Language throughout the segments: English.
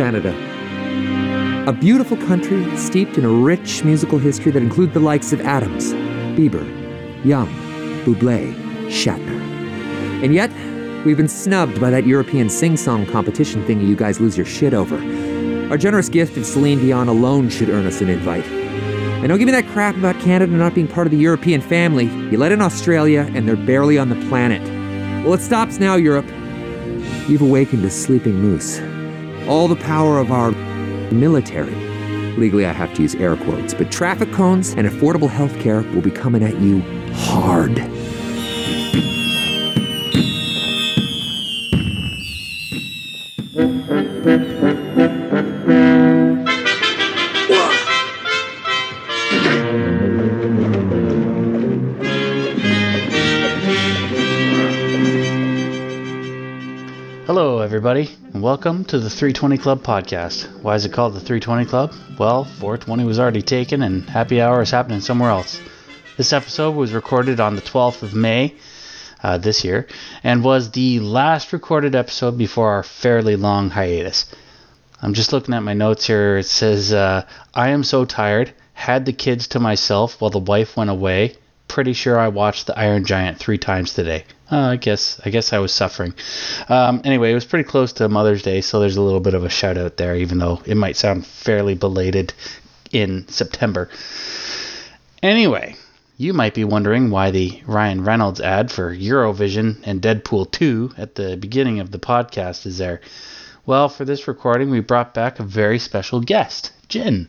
Canada. A beautiful country steeped in a rich musical history that includes the likes of Adams, Bieber, Young, Bublé, Shatner. And yet, we've been snubbed by that European sing song competition thingy you guys lose your shit over. Our generous gift of Celine Dion alone should earn us an invite. And don't give me that crap about Canada not being part of the European family. You let in Australia, and they're barely on the planet. Well, it stops now, Europe. You've awakened a sleeping moose. All the power of our military. Legally, I have to use air quotes, but traffic cones and affordable health care will be coming at you hard. Welcome to the 320 Club podcast. Why is it called the 320 Club? Well, 420 was already taken, and happy hour is happening somewhere else. This episode was recorded on the 12th of May uh, this year, and was the last recorded episode before our fairly long hiatus. I'm just looking at my notes here. It says, uh, I am so tired, had the kids to myself while the wife went away. Pretty sure I watched The Iron Giant three times today. Uh, I guess I guess I was suffering. Um, anyway, it was pretty close to Mother's Day, so there's a little bit of a shout out there, even though it might sound fairly belated in September. Anyway, you might be wondering why the Ryan Reynolds ad for Eurovision and Deadpool 2 at the beginning of the podcast is there. Well, for this recording, we brought back a very special guest, Gin.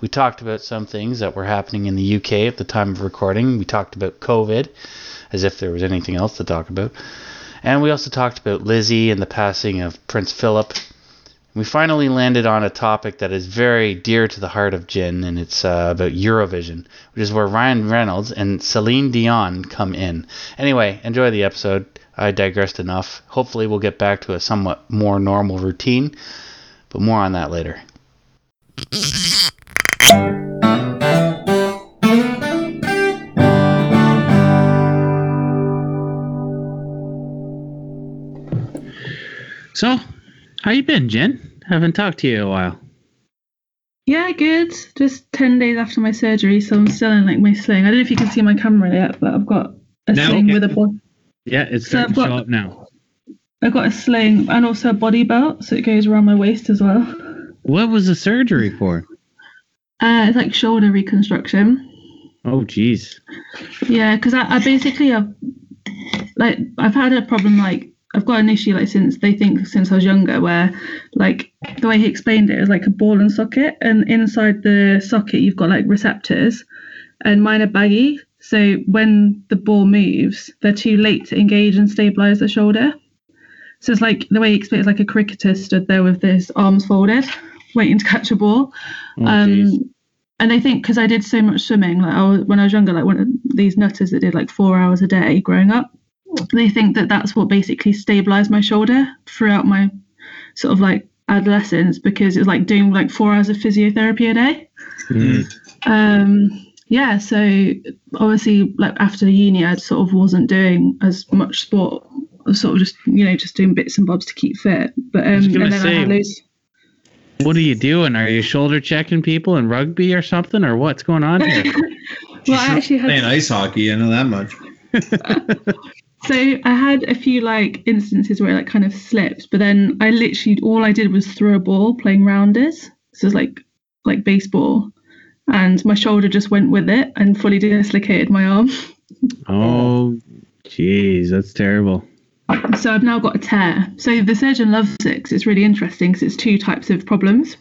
We talked about some things that were happening in the UK at the time of recording. We talked about COVID, as if there was anything else to talk about. And we also talked about Lizzie and the passing of Prince Philip. We finally landed on a topic that is very dear to the heart of Gin, and it's uh, about Eurovision, which is where Ryan Reynolds and Celine Dion come in. Anyway, enjoy the episode. I digressed enough. Hopefully, we'll get back to a somewhat more normal routine, but more on that later. So, how you been, Gin? Haven't talked to you in a while. Yeah, good. Just ten days after my surgery, so I'm still in like my sling. I don't know if you can see my camera yet, but I've got a No. sling with a body. Yeah, it's So starting I've to show up now. I've got a sling and also a body belt, so it goes around my waist as well. What was the surgery for? Uh, it's like shoulder reconstruction. Oh, jeez. Yeah, because I, I basically have like I've had a problem like I've got an issue like since they think since I was younger where like the way he explained it is like a ball and socket and inside the socket you've got like receptors and mine are baggy so when the ball moves they're too late to engage and stabilize the shoulder. So it's like the way he explained it's like a cricketer stood there with his arms folded waiting to catch a ball. Oh, um, and they think because I did so much swimming, like I was, when I was younger, like one of these nutters that did like four hours a day growing up, they think that that's what basically stabilized my shoulder throughout my sort of like adolescence because it was like doing like four hours of physiotherapy a day. Mm. Um, yeah, so obviously, like after uni, I sort of wasn't doing as much sport. I was sort of just you know just doing bits and bobs to keep fit. But um, was gonna and then I say, had loads. What are you doing? Are you shoulder checking people in rugby or something, or what's going on here? Well, I actually had playing ice hockey. I know that much. So I had a few like instances where it like kind of slipped, but then I literally all I did was throw a ball playing rounders. So it's like like baseball. And my shoulder just went with it and fully dislocated my arm. oh, jeez, that's terrible. So I've now got a tear. So the surgeon loves it 'cause it's really interesting because it's two types of problems.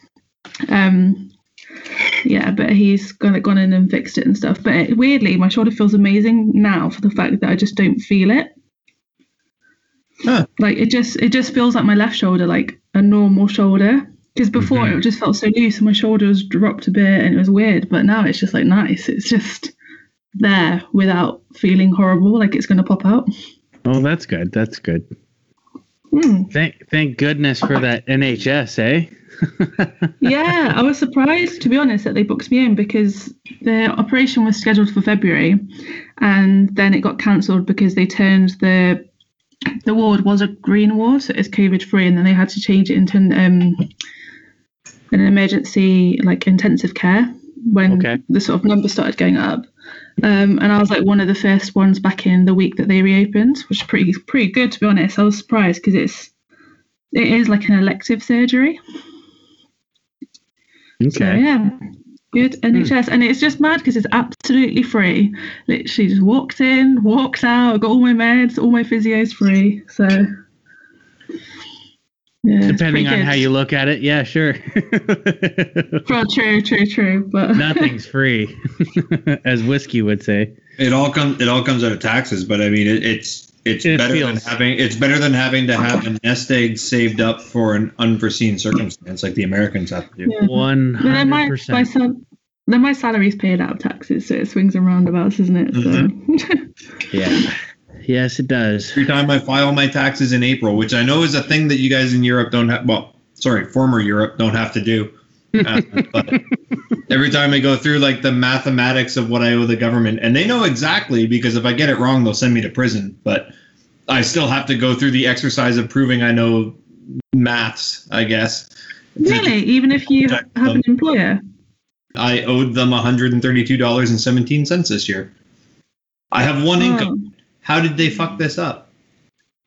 Um, yeah, but he's gone gone in and fixed it and stuff. But it, weirdly, my shoulder feels amazing now for the fact that I just don't feel it. Huh. Like it just it just feels like my left shoulder, like a normal shoulder. Because before Mhm. it just felt so loose and my shoulders dropped a bit and it was weird. But now it's just like nice. It's just there without feeling horrible, like it's gonna pop out. Oh, that's good. That's good. Hmm. Thank, thank goodness for that NHS, eh? yeah, I was surprised to be honest that they booked me in because the operation was scheduled for February, and then it got cancelled because they turned the the ward was a green ward, so it's COVID free, and then they had to change it into um an emergency like intensive care when Okay. the sort of numbers started going up. Um, and I was like one of the first ones back in the week that they reopened, which is pretty pretty good to be honest. I was surprised because it's it is like an elective surgery. So Okay. yeah, good NHS, hmm. and it's just mad because it's absolutely free. Literally just walked in, walked out, got all my meds, all my physios free. So yeah, Depending on good. how you look at it, yeah, sure. Well, true, true, true, but Nothing's free, as whiskey would say. It all comes. It all comes out of taxes, but I mean, it, it's it's It better feels- than having. It's better than having to have a nest egg saved up for an unforeseen circumstance, like the Americans have to do. Yeah. One But then hundred my my percent. sal- then my salary's paid out of taxes, so it swings and roundabouts, isn't it? So mm-hmm. Yeah. Yes, it does. Every time I file my taxes in April, which I know is a thing that you guys in Europe don't have. Well, sorry, former Europe don't have to do. Uh, but every time I go through like the mathematics of what I owe the government, and they know exactly because if I get it wrong, they'll send me to prison. But I still have to go through the exercise of proving I know maths. I guess. really, even if you Check have an employer, I owed them $132.17 this year. I have one income. Oh, How did they fuck this up?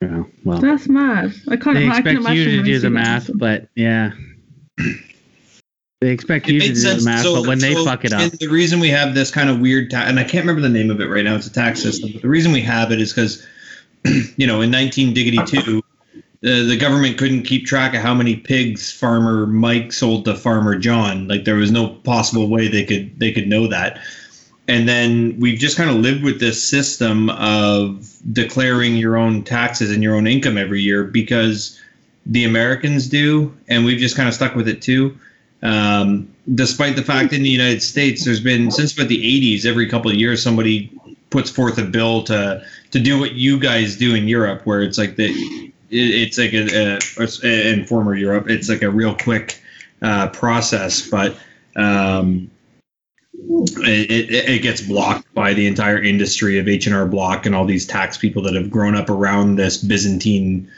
Yeah, well, that's mad. I can't. they I can expect you imagine to do the math, but yeah. They expect you to do the math, So- but when they fuck it up, The reason we have this kind of weird tax, and I can't remember the name of it right now. It's a tax system. But the reason we have it is because, you know, in 19 diggity two, uh, the government couldn't keep track of how many pigs farmer Mike sold to farmer John. Like there was no possible way they could they could know that. And then we've just kind of lived with this system of declaring your own taxes and your own income every year because the Americans do, and we've just kind of stuck with it too. Um, despite the fact in the United States, there's been since about the 80s, every couple of years, somebody puts forth a bill to to do what you guys do in Europe, where it's like the it, it's like a, a in former Europe, it's like a real quick uh, process, but um, it, it, it gets blocked by the entire industry of H and R Block and all these tax people that have grown up around this Byzantine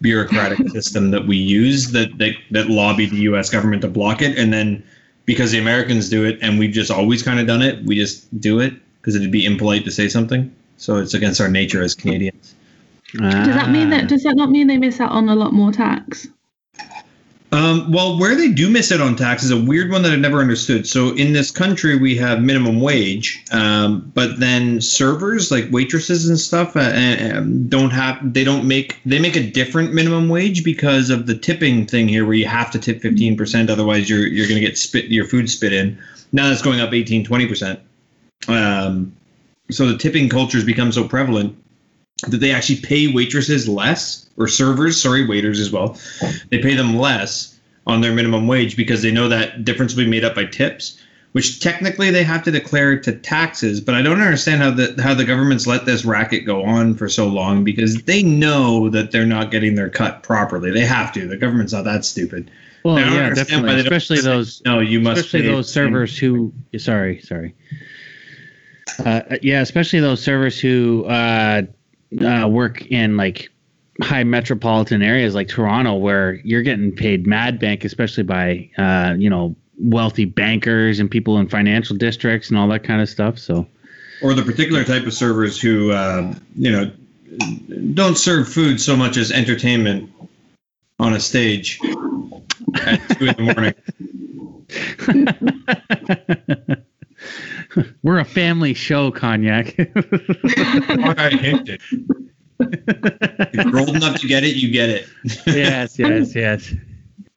bureaucratic system that we use that, that that lobbied the U.S. government to block it, and then because the Americans do it and we've just always kind of done it, we just do it because it'd be impolite to say something. So it's against our nature as Canadians. Does that mean that? Does that not mean they miss out on a lot more tax? Um, well, where they do miss out on tax is a weird one that I've never understood. So in this country, we have minimum wage, um, but then servers like waitresses and stuff uh, uh, um, don't have. They don't make. They make a different minimum wage because of the tipping thing here, where you have to tip fifteen percent, otherwise you're you're going to get spit your food spit in. Now that's going up 18, 20 percent. Um, so the tipping culture has become so prevalent that they actually pay waitresses less or servers, sorry, waiters as well. They pay them less on their minimum wage because they know that difference will be made up by tips, which technically they have to declare to taxes. But I don't understand how the how the government's let this racket go on for so long because they know that they're not getting their cut properly. They have to. The government's not that stupid. Well, yeah, definitely. Especially those, No, you must. especially those servers who. Sorry, sorry. Uh, yeah, especially those servers who uh, uh, work in like high metropolitan areas like Toronto, where you're getting paid mad bank, especially by uh, you know wealthy bankers and people in financial districts and all that kind of stuff. So or the particular type of servers who uh, you know don't serve food so much as entertainment on a stage at two in the morning. we're a family show, cognac. I hinted. If you're old enough to get it, you get it. yes, yes, yes.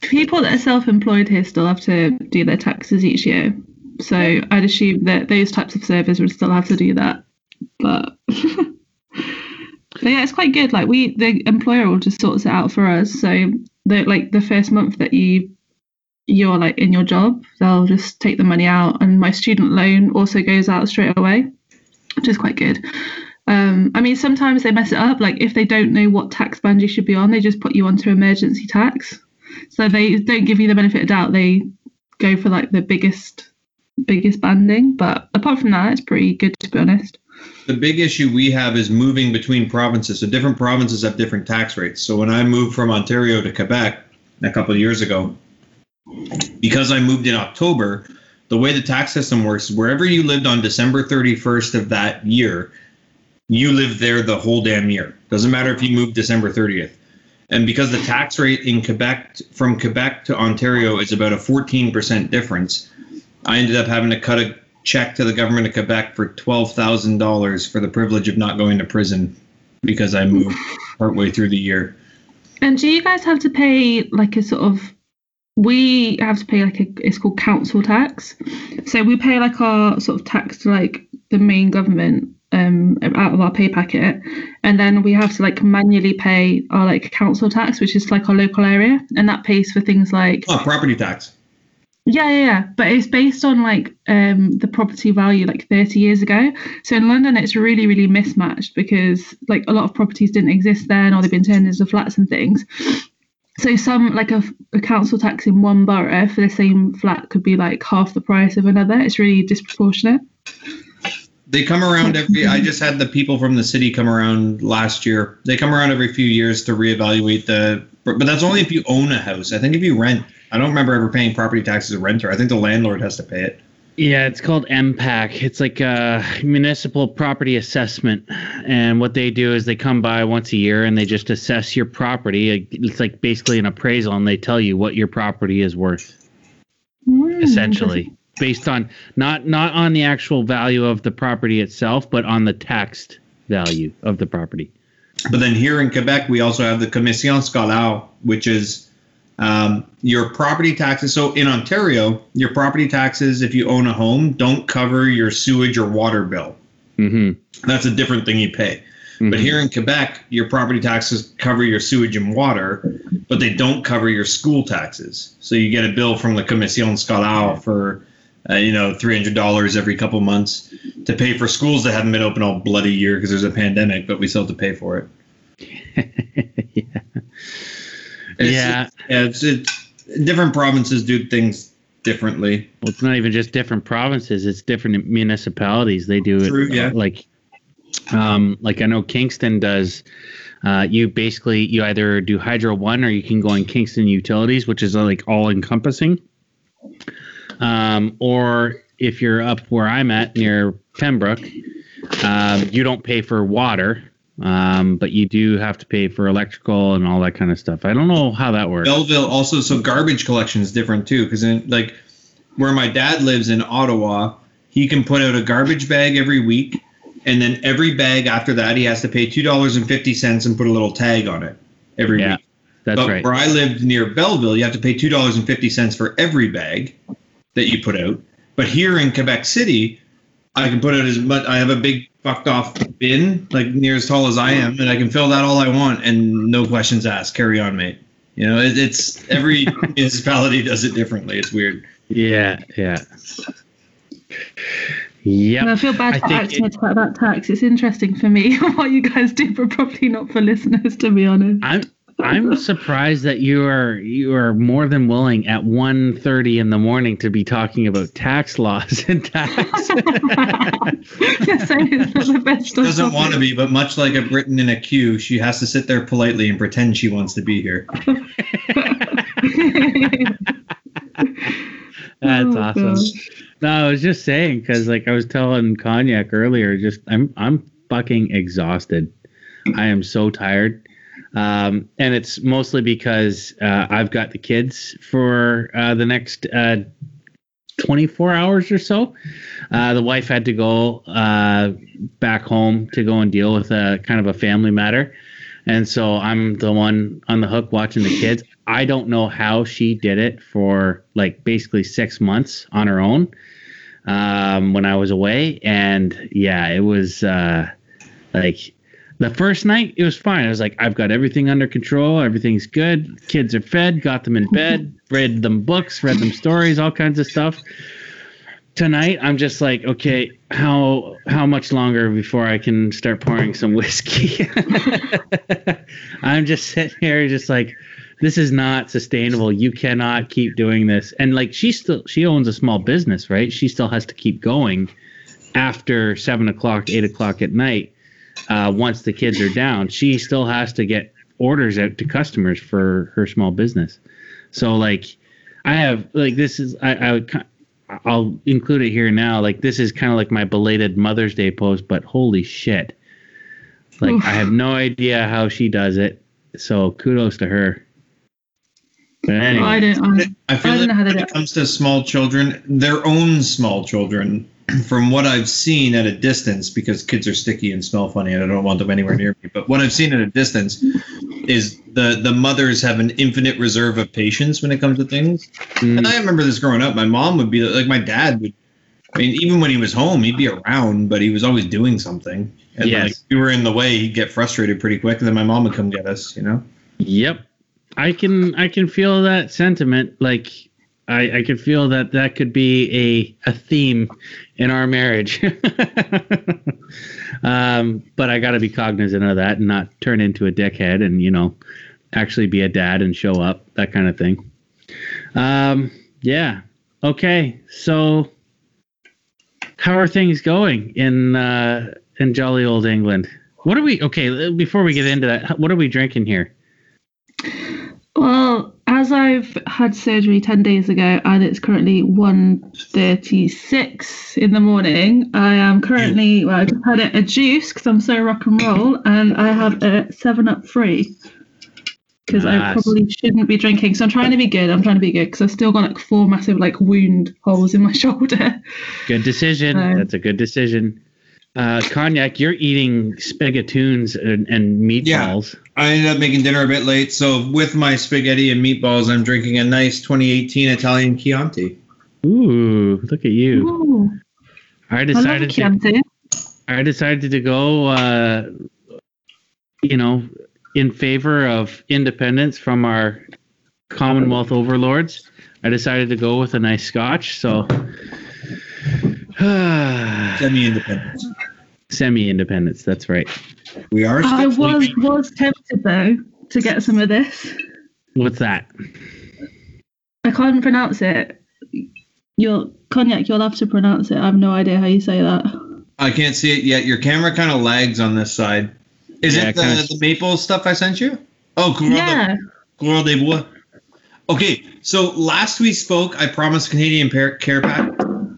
People that are self-employed here still have to do their taxes each year. So I'd assume that those types of servers would still have to do that. But but yeah, it's quite good. Like we, the employer will just sorts it out for us. So the like the first month that you you're like in your job, they'll just take the money out, and my student loan also goes out straight away, which is quite good. Um, I mean, sometimes they mess it up. Like if they don't know what tax band you should be on, they just put you onto emergency tax. So they don't give you the benefit of doubt. They go for like the biggest, biggest banding. But apart from that, it's pretty good to be honest. The big issue we have is moving between provinces. So different provinces have different tax rates. So when I moved from Ontario to Quebec a couple of years ago, because I moved in October, the way the tax system works is wherever you lived on December 31st of that year, you live there the whole damn year. Doesn't matter if you moved December 30th. And because the tax rate in Quebec from Quebec to Ontario is about a 14% difference, I ended up having to cut a check to the government of Quebec for $12,000 for the privilege of not going to prison because I moved partway through the year. And do you guys have to pay like a sort of? We have to pay like a. It's called council tax. So we pay like our sort of tax to like the main government um out of our pay packet, and then we have to like manually pay our like council tax, which is like our local area, and that pays for things like Oh, property tax. yeah, yeah, yeah. But it's based on like um the property value like 30 years ago. So in London it's really, really mismatched because like a lot of properties didn't exist then or they've been turned into flats and things. So some like a, a council tax in one borough for the same flat could be like half the price of another. It's really disproportionate. They come around every. I just had the people from the city come around last year. They come around every few years to reevaluate the. But that's only if you own a house. I think if you rent, I don't remember ever paying property tax as a renter. I think the landlord has to pay it. Yeah, it's called MPAC. It's like a municipal property assessment. And what they do is they come by once a year and they just assess your property. It's like basically an appraisal and they tell you what your property is worth, Hmm, essentially. Based on not not on the actual value of the property itself, but on the taxed value of the property. But then here in Quebec, we also have the Commission Scolaire, which is um, your property taxes. So in Ontario, your property taxes, if you own a home, don't cover your sewage or water bill. Mm-hmm. That's a different thing you pay. But here in Quebec, your property taxes cover your sewage and water, but they don't cover your school taxes. So you get a bill from the Commission Scolaire for, uh, you know, three hundred dollars every couple months to pay for schools that haven't been open all bloody year because there's a pandemic, but we still have to pay for it. yeah. It's, Yeah. yeah. It's, it's different provinces do things differently. Well, it's not even just different provinces; it's different municipalities. They do it yeah. like, um, like I know Kingston does. Uh, you basically you either do Hydro One or you can go in Kingston Utilities, which is uh, like all encompassing. Um, or if you're up where I'm at near Pembroke, um, you don't pay for water, um, but you do have to pay for electrical and all that kind of stuff. I don't know how that works. Belleville also so garbage collection is different too because like where my dad lives in Ottawa, he can put out a garbage bag every week, and then every bag after that he has to pay two dollars and fifty cents and put a little tag on it every Yeah, week. That's but right. where I lived near Belleville, you have to pay two dollars and fifty cents for every bag that you put out. But here in Quebec City, I can put out as much. I have a big fucked off bin, like near as tall as I am, and I can fill that all I want, and no questions asked. Carry on, mate. You know, it, it's every municipality does it differently. It's weird. Yeah, yeah. Yeah, I feel bad I for think it- about that tax. It's interesting for me what you guys do, but probably not for listeners, to be honest. I'm I'm surprised that you are you are more than willing at 1.30 in the morning to be talking about tax laws and tax. so it's not the best. She doesn't want to be, but much like a Briton in a queue, she has to sit there politely and pretend she wants to be here. That's Oh, awesome. gosh. No, I was just saying because like I was telling Cognac earlier, just I'm I'm fucking exhausted. I am so tired. Um, and it's mostly because uh, I've got the kids for uh, the next uh, 24 hours or so. Uh, the wife had to go uh, back home to go and deal with a kind of a family matter. And so I'm the one on the hook watching the kids. I don't know how she did it for like basically six months on her own um, when I was away. And yeah, it was uh, like the first night, it was fine. I was like, I've got everything under control. Everything's good. Kids are fed, got them in bed, read them books, read them stories, all kinds of stuff. Tonight, I'm just like, okay, how how much longer before I can start pouring some whiskey? I'm just sitting here, just like, this is not sustainable. You cannot keep doing this. And like, she still she owns a small business, right? She still has to keep going after seven o'clock, eight o'clock at night. Uh, once the kids are down, she still has to get orders out to customers for her small business. So like, I have like this is I I would I'll include it here now. Like this is kind of like my belated Mother's Day post, but holy shit! Like Oof. I have no idea how she does it. So kudos to her. But anyway, I don't. I, I feel I don't like know how when it comes to small children, their own small children, from what I've seen at a distance, because kids are sticky and smell funny, and I don't want them anywhere near me. But what I've seen at a distance is the the mothers have an infinite reserve of patience when it comes to things. mm, And I remember this growing up. My mom would be like, my dad would. I mean, even when he was home, he'd be around, but he was always doing something. And Yes. like, if we were in the way, he'd get frustrated pretty quick, and then my mom would come get us. You know. Yep. I can I can feel that sentiment. Like I I can feel that that could be a a theme in our marriage. um, but I got to be cognizant of that and not turn into a dickhead and you know actually be a dad and show up that kind of thing. Um, yeah. Okay. So how are things going in uh, in jolly old England? What are we? Okay, before we get into that, what are we drinking here? Well, as I've had surgery 10 days ago and it's currently 1.36 in the morning, I am currently, well, I just had a, a juice because I'm so rock and roll and I have a 7 Up free because I probably shouldn't be drinking. So I'm trying to be good. I'm trying to be good because I've still got like four massive like wound holes in my shoulder. Good decision. Um, That's a good decision. Uh, cognac, you're eating spaghettoons and, and meatballs. I ended up making dinner a bit late, so with my spaghetti and meatballs, I'm drinking a nice 2018 Italian Chianti. Ooh, look at you! Ooh, I I love decided to, I decided to go, uh, you know, in favor of independence from our Commonwealth overlords. I decided to go with a nice Scotch. So. Semi-independent. Semi-independence. That's right. We are. I was sleeping. was tempted though to get some of this. What's that? I can't pronounce it. You'll cognac. You'll have to pronounce it. I have no idea how you say that. I can't see it yet. Your camera kind of lags on this side. Is Yeah, it the, kinda- the maple stuff I sent you? Oh, Coureur Yeah. de, Coureur des Bois. Okay, so last we spoke, I promised Canadian Par- Care Pack.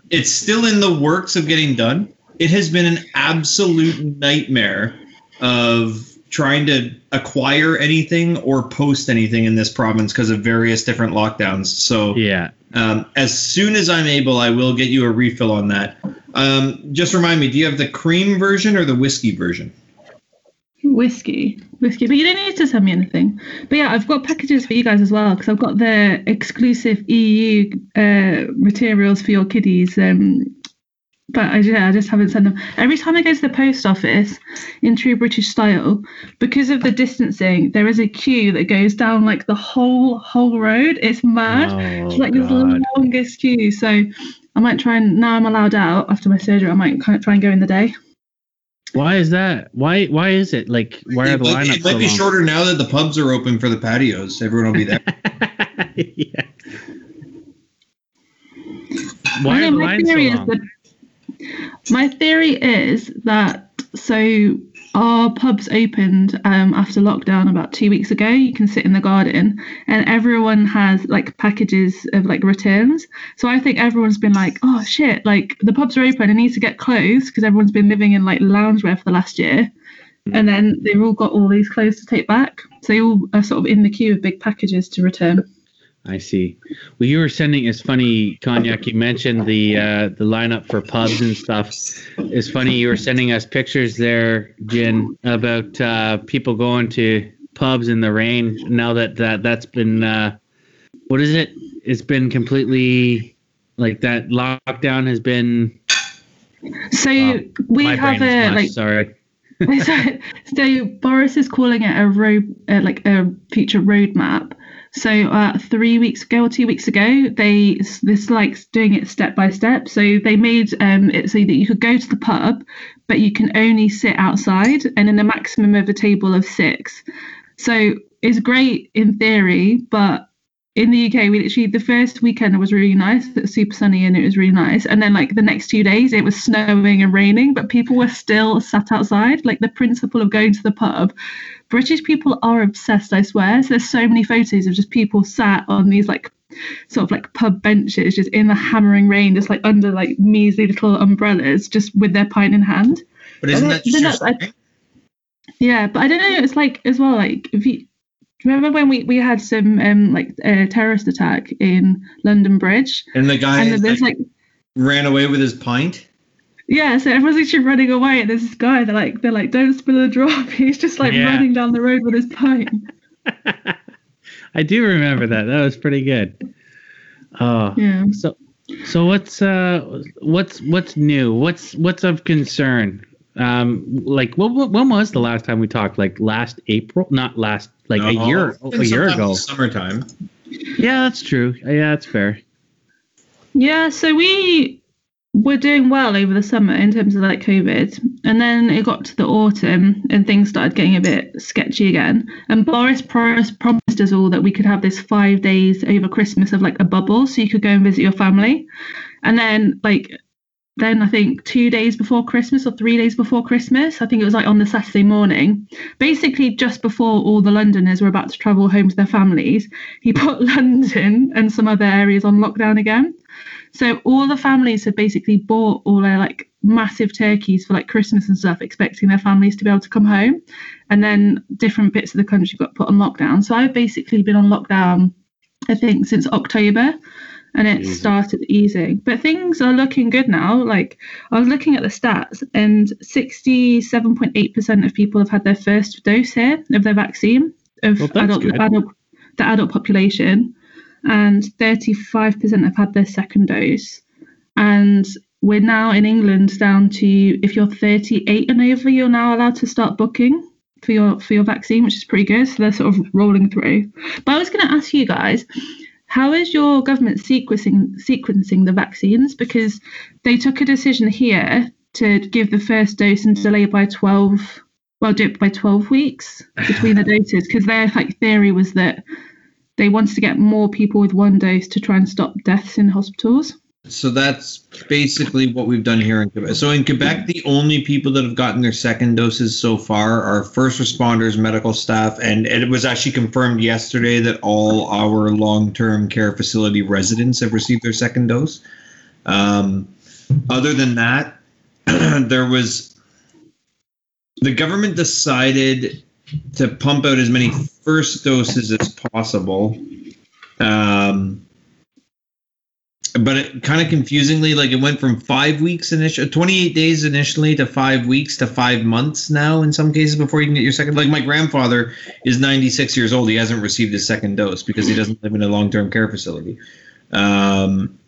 It's still in the works of getting done. It has been an absolute nightmare of trying to acquire anything or post anything in this province because of various different lockdowns. So Yeah. um, as soon as I'm able, I will get you a refill on that. Um, just remind me, do you have the cream version or the whiskey version? Whiskey, whiskey. But you don't need to send me anything. But yeah, I've got packages for you guys as well because I've got the exclusive EU uh, materials for your kiddies. Um, but I, yeah, I just haven't sent them. Every time I go to the post office, in true British style, because of the distancing, there is a queue that goes down like the whole whole road. It's mad. Oh, It's like this God. longest queue. So I might try and now I'm allowed out after my surgery. I might try and go in the day. Why is that? Why why is it like why are it the might, lineups it might so be long? shorter now that the pubs are open for the patios. Everyone will be there. yeah. Why I are know, the my lines so theory is long? My theory is that so our pubs opened um, after lockdown about two weeks ago. You can sit in the garden, and everyone has like packages of like returns. So I think everyone's been like, "Oh shit! Like the pubs are open. I need to get clothes because everyone's been living in like loungewear for the last year." And then they've all got all these clothes to take back. So they all are sort of in the queue of big packages to return. I see. Well, you were sending. It's funny, cognac. You mentioned the uh, the lineup for pubs and stuff. It's funny you were sending us pictures there, Gin, about uh, people going to pubs in the rain. Now that that that's been uh, what is it? It's been completely like that lockdown has been. So Wow. we have a like sorry. so, so Boris is calling it a road, uh, like a future roadmap. So uh, three weeks ago or two weeks ago, they this like doing it step by step. So they made um, it so that you could go to the pub, but you can only sit outside and in a maximum of a table of six. So it's great in theory, but in the UK, we literally the first weekend it was really nice. It was super sunny and it was really nice. And then like the next two days, it was snowing and raining, but people were still sat outside. Like the principle of going to the pub. British people are obsessed, I swear. So there's so many photos of just people sat on these like sort of like pub benches, just in the hammering rain, just like under like measly little umbrellas, just with their pint in hand. But isn't that just I- Yeah, but I don't know. It's like as well. Like if you remember when we we had some um like a terrorist attack in London Bridge, And the guy and there's like, like ran away with his pint. Yeah, so everyone's actually running away, and there's this guy. They're like they're like don't spill a drop. He's just like Yeah. running down the road with his pint. I do remember that. That was pretty good. Oh, Yeah. so so what's uh what's what's new? What's what's of concern? Um, like what, what when was the last time we talked? Like last April? Not last, like a year a year ago. Summertime. Yeah, that's true. Yeah, that's fair. Yeah, so we were doing well over the summer in terms of like COVID, and then it got to the autumn and things started getting a bit sketchy again. And Boris pros- promised us all that we could have this five days over Christmas of like a bubble, so you could go and visit your family. And then like then I think two days before Christmas or three days before Christmas, I think it was like on the Saturday morning, basically just before all the Londoners were about to travel home to their families, he put London and some other areas on lockdown again. So all the families have basically bought all their like massive turkeys for like Christmas and stuff, expecting their families to be able to come home. And then different bits of the country got put on lockdown. So I've basically been on lockdown, I think, since October. And it started easing. But things are looking good now. Like I was looking at the stats, and 67.8% of people have had their first dose here of their vaccine of Well, adult, good. adult the adult population and 35% have had their second dose. And we're now in England down to if you're 38 and over, you're now allowed to start booking for your for your vaccine, which is pretty good. So they're sort of rolling through. But I was going to ask you guys, how is your government sequencing sequencing the vaccines? Because they took a decision here to give the first dose and delay by 12 well do it by 12 weeks between the doses because their like theory was that they wanted to get more people with one dose to try and stop deaths in hospitals. So that's basically what we've done here in Quebec. So in Quebec, the only people that have gotten their second doses so far are first responders, medical staff, and it was actually confirmed yesterday that all our long-term care facility residents have received their second dose. Um, other than that, there was the government decided to pump out as many first doses as possible. Um, but it kind of confusingly, like it went from five weeks initially, 28 days initially to five weeks to five months now in some cases before you can get your second. Like my grandfather is 96 years old. He hasn't received his second dose because he doesn't live in a long term care facility. Um,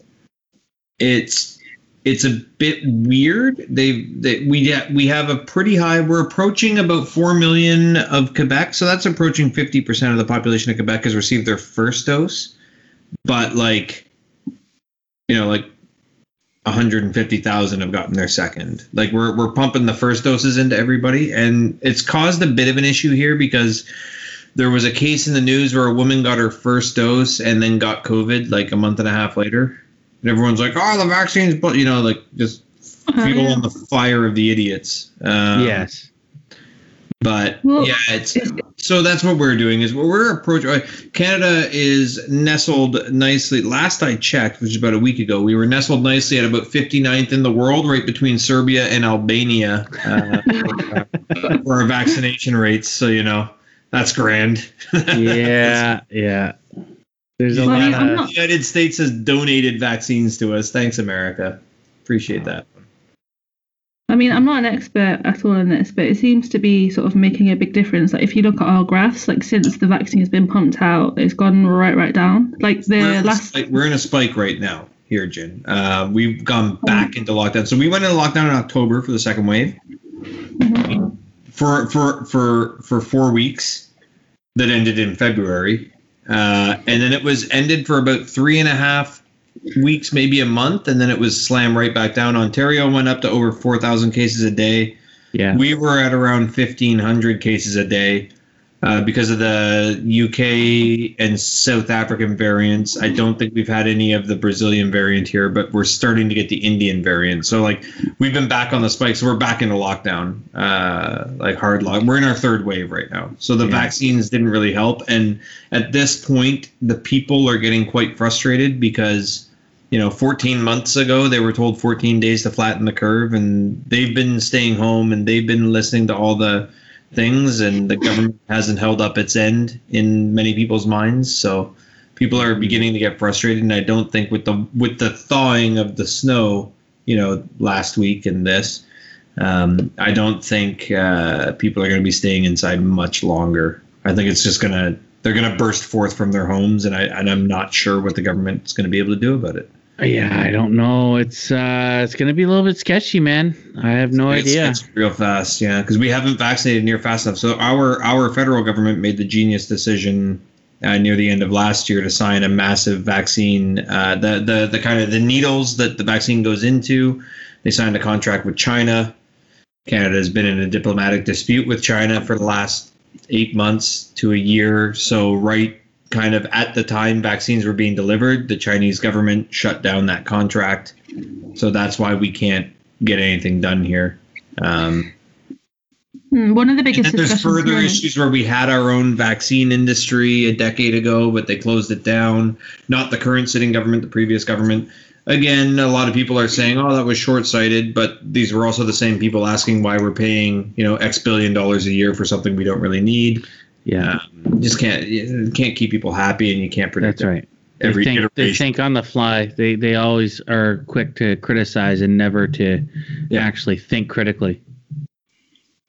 it's it's a bit weird. They, they we we have a pretty high. We're approaching about four million of Quebec, so that's approaching 50 percent of the population of Quebec has received their first dose. But like, you know, like 150,000 have gotten their second. Like we're we're pumping the first doses into everybody, and it's caused a bit of an issue here because there was a case in the news where a woman got her first dose and then got COVID like a month and a half later, and everyone's like, "Oh, the vaccine's," but you know, like just Uh, fuel yeah. on the fire of the idiots. Um, yes. but Well, yeah, it's it's- so that's what we're doing is we're approaching. Canada is nestled nicely. Last I checked, which is about a week ago, we were nestled nicely at about 59th in the world, right between Serbia and Albania uh, for, for our vaccination rates. So you know that's grand. Yeah, yeah. There's a Well, lot of not- the United States has donated vaccines to us. Thanks, America. Appreciate that. I mean, I'm not an expert at all in this, but it seems to be sort of making a big difference. Like if you look at our graphs, like since the vaccine has been pumped out, it's gone right, right down. Like the we're, in a last, spike, we're in a spike right now here, Gin. Uh, we've gone back into lockdown. So we went into lockdown in October for the second wave for for for for four weeks that ended in February, uh, and then it was ended for about three and a half weeks, maybe a month, and then it was slammed right back down. Ontario went up to over four thousand cases a day. yeah. We were at around 1,500 cases a day. Uh, because of the UK and South African variants, I don't think we've had any of the Brazilian variant here, but we're starting to get the Indian variant. So, like, we've been back on the spike, so we're back into lockdown, uh, like hard lock. We're in our third wave right now. So the Yeah. vaccines didn't really help, and at this point, the people are getting quite frustrated because you know 14 months ago they were told 14 days to flatten the curve and they've been staying home and they've been listening to all the things and the government hasn't held up its end in many people's minds. So people are beginning to get frustrated. And i don't think with the with the thawing of the snow you know last week and this um, i don't think uh, people are going to be staying inside much longer. I think it's just going to they're going to burst forth from their homes. And, I, and i'm not sure what the government's going to be able to do about it Yeah, I don't know. It's uh, it's gonna be a little bit sketchy, man. I have no It's- idea. It's real fast, yeah, because we haven't vaccinated near fast enough. So our our federal government made the genius decision uh, near the end of last year to sign a massive vaccine. Uh, the the the kind of the needles that the vaccine goes into. They signed a contract with China. Canada has been in a diplomatic dispute with China for the last eight months to a year. So right kind of at the time vaccines were being delivered, the Chinese government shut down that contract. So that's why we can't get anything done here. Um, Hmm, One of the biggest there's further issues where we had our own vaccine industry a decade ago, but they closed it down. Not the current sitting government, the previous government. Again, a lot of people are saying, "Oh, that was short-sighted," but these were also the same people asking why we're paying, you know, X billion dollars a year for something we don't really need. Yeah, Um, just can't you can't keep people happy, and you can't predict that's right. They every think, they think on the fly. They they always are quick to criticize and never to Yeah. actually think critically.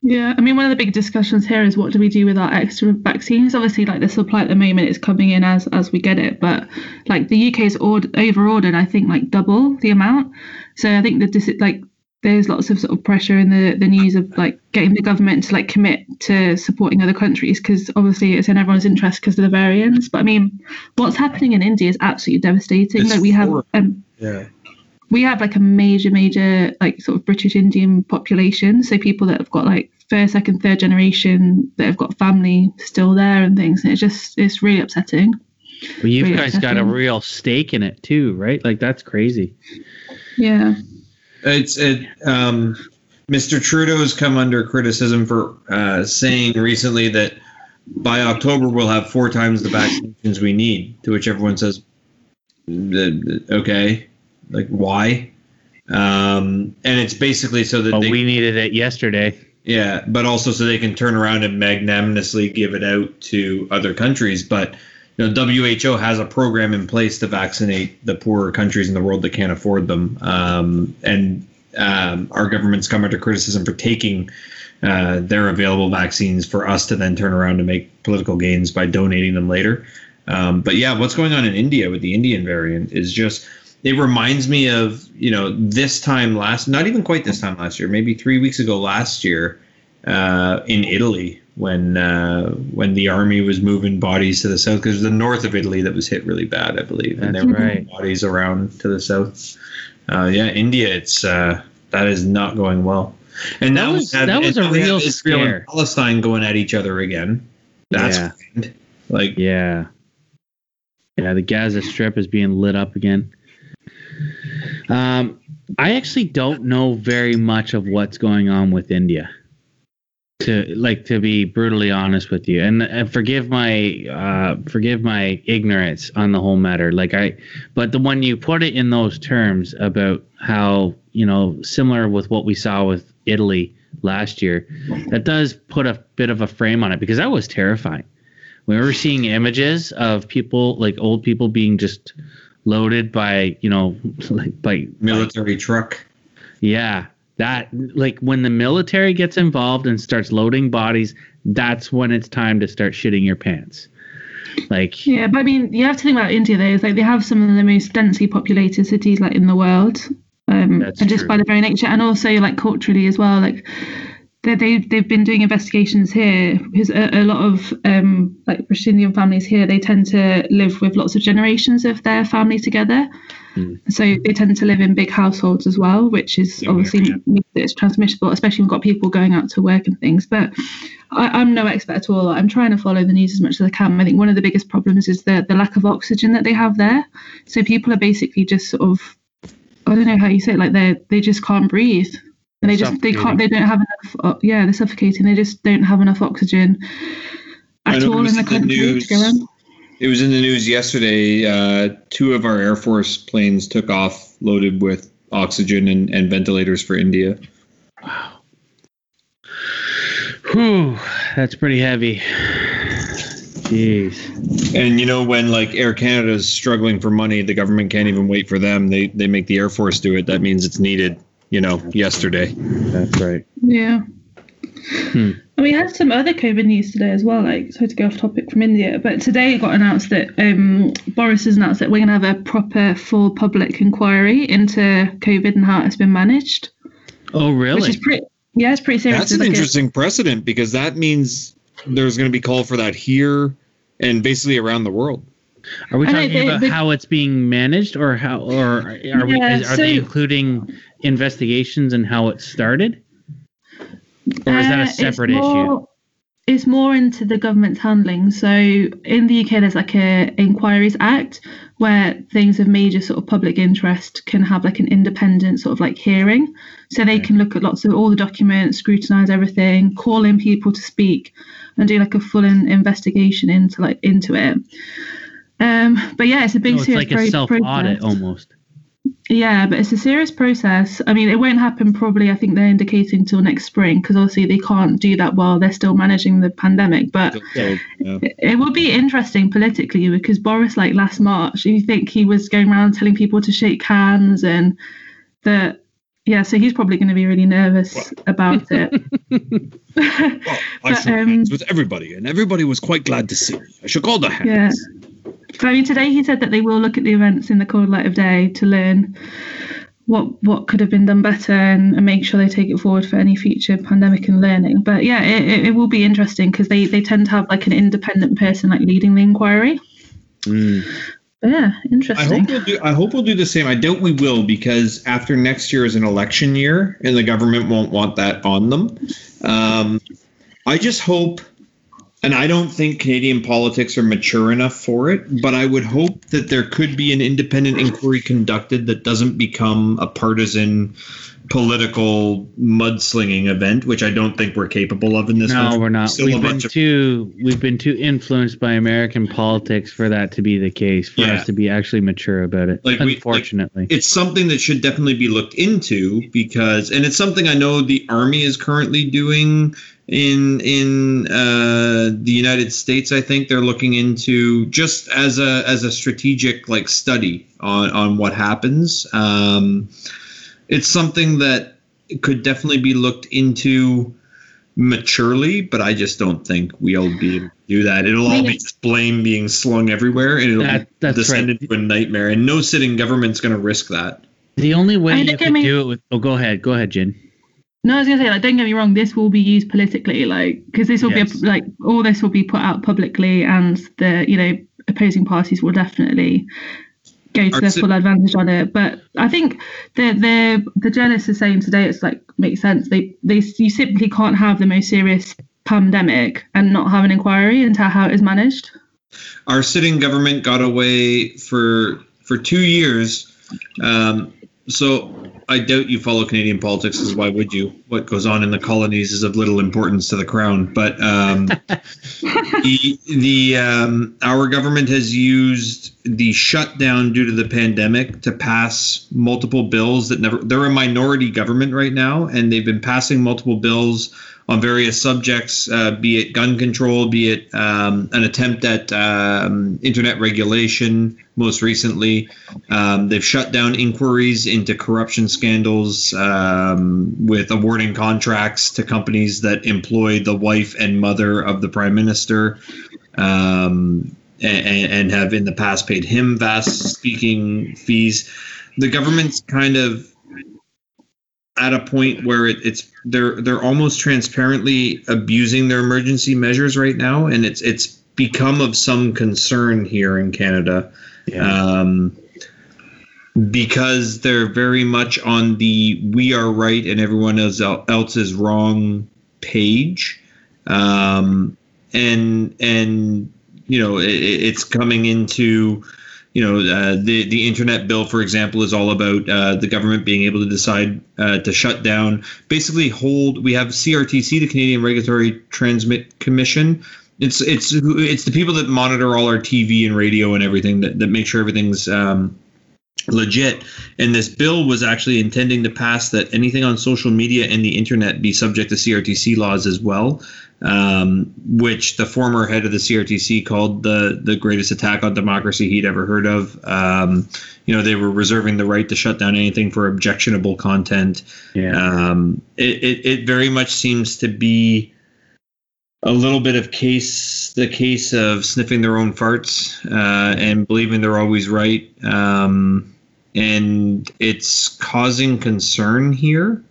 Yeah, I mean, one of the big discussions here is what do we do with our extra vaccines? Obviously, like the supply at the moment is coming in as as we get it, but like the UK's ord- over ordered, I think like double the amount. So I think that this like there's lots of sort of pressure in the the news of like getting the government to like commit to supporting other countries because obviously it's in everyone's interest because of the variants. But I mean, what's happening in India is absolutely devastating. It's like we have um, yeah. we have like a major major like sort of british indian population so people that have got like first second third generation that have got family still there and things and it's just it's really upsetting Well, you Really guys got a real stake in it too, right? Like that's crazy. yeah It's it. Um, Mr. Trudeau's come under criticism for uh, saying recently that by October we'll have four times the vaccinations we need. To which everyone says, "Uh, "Okay, like why?" Um, and it's basically so that But they, we needed it yesterday. yeah, but also so they can turn around and magnanimously give it out to other countries. But know, WHO has a program in place to vaccinate the poorer countries in the world that can't afford them. Um, and um, our government's come under criticism for taking uh, their available vaccines for us to then turn around and make political gains by donating them later. Um, but yeah, what's going on in India with the Indian variant is just it reminds me of you know this time last not even quite this time last year maybe three weeks ago last year uh, in Italy when uh, when the army was moving bodies to the south because it was the north of Italy that was hit really bad I believe and they were right. moving bodies around to the south uh, yeah India it's uh, that is not going well and That now was- have- that was a now we have real Israel and scare. Palestine going at each other again that's Yeah. like Yeah. Yeah, the Gaza Strip is being lit up again. Um, I actually don't know very much of what's going on with India. To like to be brutally honest with you, and, and forgive my uh, forgive my ignorance on the whole matter. Like I, but the when you put it in those terms about how you know similar with what we saw with Italy last year, that does put a bit of a frame on it because that was terrifying. We were seeing images of people like old people being just loaded by you know like by military truck. Yeah that like when the military gets involved and starts loading bodies that's when it's time to start shitting your pants like yeah but i mean you have to think about india though is like they have some of the most densely populated cities like in the world um and just true. by the very nature and also like culturally as well like they, they they've been doing investigations here because a, a lot of um, like British Indian families here they tend to live with lots of generations of their family together. So they tend to live in big households as well, which is obviously means that it's transmissible, especially when we've got people going out to work and things. But I, I'm no expert at all. I'm trying to follow the news as much as I can. I think one of the biggest problems is the the lack of oxygen that they have there. So people are basically just sort of I don't know how you say it, like they they just can't breathe. And they just they can't they don't have enough uh, yeah they're suffocating they just don't have enough oxygen at all was in the in the country news. to go on. It was in the news yesterday. Uh, two of our Air Force planes took off loaded with oxygen and, and ventilators for India. Wow. Whew, that's pretty heavy. Jeez. And you know when like Air Canada is struggling for money, the government can't even wait for them. They they make the Air Force do it. That means it's needed. You know, yesterday. That's right. Yeah. Hmm. And we had some other COVID news today as well, like sorry to go off topic from India, but today it got announced that um, Boris has announced that we're gonna have a proper full public inquiry into COVID and how it's been managed. Oh, really? Which is pretty yeah, it's pretty serious. That's an It's like a- interesting precedent because that means there's going to be call for that here and basically around the world. Are we talking they- about they- how it's being managed, or how, or are we? Is, are they including investigations and how it started, or is that Uh, a it's separate issue? more- It's more into the government's handling. So in the UK, there's like a Inquiries Act where things of major sort of public interest can have like an independent sort of like hearing. So they can look at lots of all the documents, scrutinize everything, call in people to speak, and do like a full investigation into like into it. Um, but yeah, it's a big So it's serious like a pro- self audit process. almost. Yeah, but it's a serious process. I mean, it won't happen probably, I think they're indicating till next spring because obviously they can't do that while they're still managing the pandemic. But So, yeah. it it would be interesting politically because Boris, like last March, you think he was going around telling people to shake hands and that, yeah, so he's probably going to be really nervous about it. Well, I But, shook um, hands with everybody, and everybody was quite glad to see me. I shook all the hands. Yeah. But I mean, today he said that they will look at the events in the cold light of day to learn what what could have been done better and, and make sure they take it forward for any future pandemic and learning. But yeah, it, it, it will be interesting because they, they tend to have like an independent person like leading the inquiry. Mm. But yeah, I hope we'll do. I hope we'll do the same. I doubt we will because after next year is an election year, and the government won't want that on them. Um, I just hope, and I don't think Canadian politics are mature enough for it. But I would hope that there could be an independent inquiry conducted that doesn't become a partisan, political mudslinging event, which I don't think we're capable of in this. No, country. we're not. Still we've been of too we've been too influenced by American politics for that to be the case. For Yeah. us to be actually mature about it. Like we- like- unfortunately. it's something that should definitely be looked into because and it's something I know the army is currently doing in in uh, the United States I think they're looking into just as a as a strategic like study on on what happens um, it's something that could definitely be looked into maturely but I just don't think we'll be able to do that it'll all be just blame being slung everywhere and it'll That- that's descend right. into a nightmare and no sitting government's going to risk that the only way I you think I could mean- do it with oh go ahead, go ahead, Gin. No, I was gonna say like, don't get me wrong. This will be used politically, like, because this will Yes. be like all this will be put out publicly, and the you know opposing parties will definitely go to their full advantage on it. But I think the the the journalists are saying today it's like makes sense. They they you simply can't have the most serious pandemic and not have an inquiry into how it is managed. our sitting government got away for for two years. Um, so I doubt you follow Canadian politics, because why would you? What goes on in the colonies is of little importance to the crown. But um, the the um, our government has used the shutdown due to the pandemic to pass multiple bills that never. They're a minority government right now, and they've been passing multiple bills on various subjects, uh, be it gun control, be it um, an attempt at um, internet regulation. Most recently, um, they've shut down inquiries into corruption scandals um, with awarding contracts to companies that employ the wife and mother of the prime minister. Um, and, and have in the past paid him vast speaking fees. The government's kind of at a point where it, it's they're they're almost transparently abusing their emergency measures right now, and it's it's become of some concern here in Canada. Um, because they're very much on the we are right and everyone else else is wrong page. Um, and and you know it, it's coming into you know uh, the the internet bill for example is all about uh, the government being able to decide uh, to shut down. Basically hold we have CRTC the Canadian Regulatory Transmit Commission it's it's it's the people that monitor all our TV and radio and everything that, that make sure everything's um, legit. And this bill was actually intending to pass that anything on social media and the internet be subject to CRTC laws as well, um, which the former head of the CRTC called the the greatest attack on democracy he'd ever heard of. Um, you know, they were reserving the right to shut down anything for objectionable content. Yeah. Um, it, it, it very much seems to be a little bit of case the case of sniffing their own farts uh, and believing they're always right. Um, and it's causing concern here.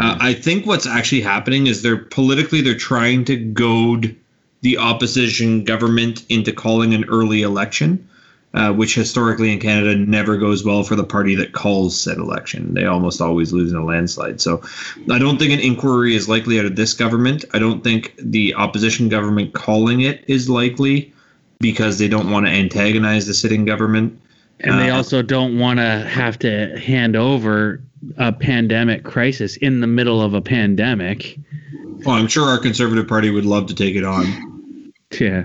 Uh, i think what's actually happening is they're politically they're trying to goad the opposition government into calling an early election uh, which historically in Canada never goes well for the party that calls said election. They almost always lose in a landslide. So I don't think an inquiry is likely out of this government. I don't think the opposition government calling it is likely because they don't want to antagonize the sitting government. And they Uh, also don't want to have to hand over a pandemic crisis in the middle of a pandemic. Well, I'm sure our Conservative Party would love to take it on Yeah.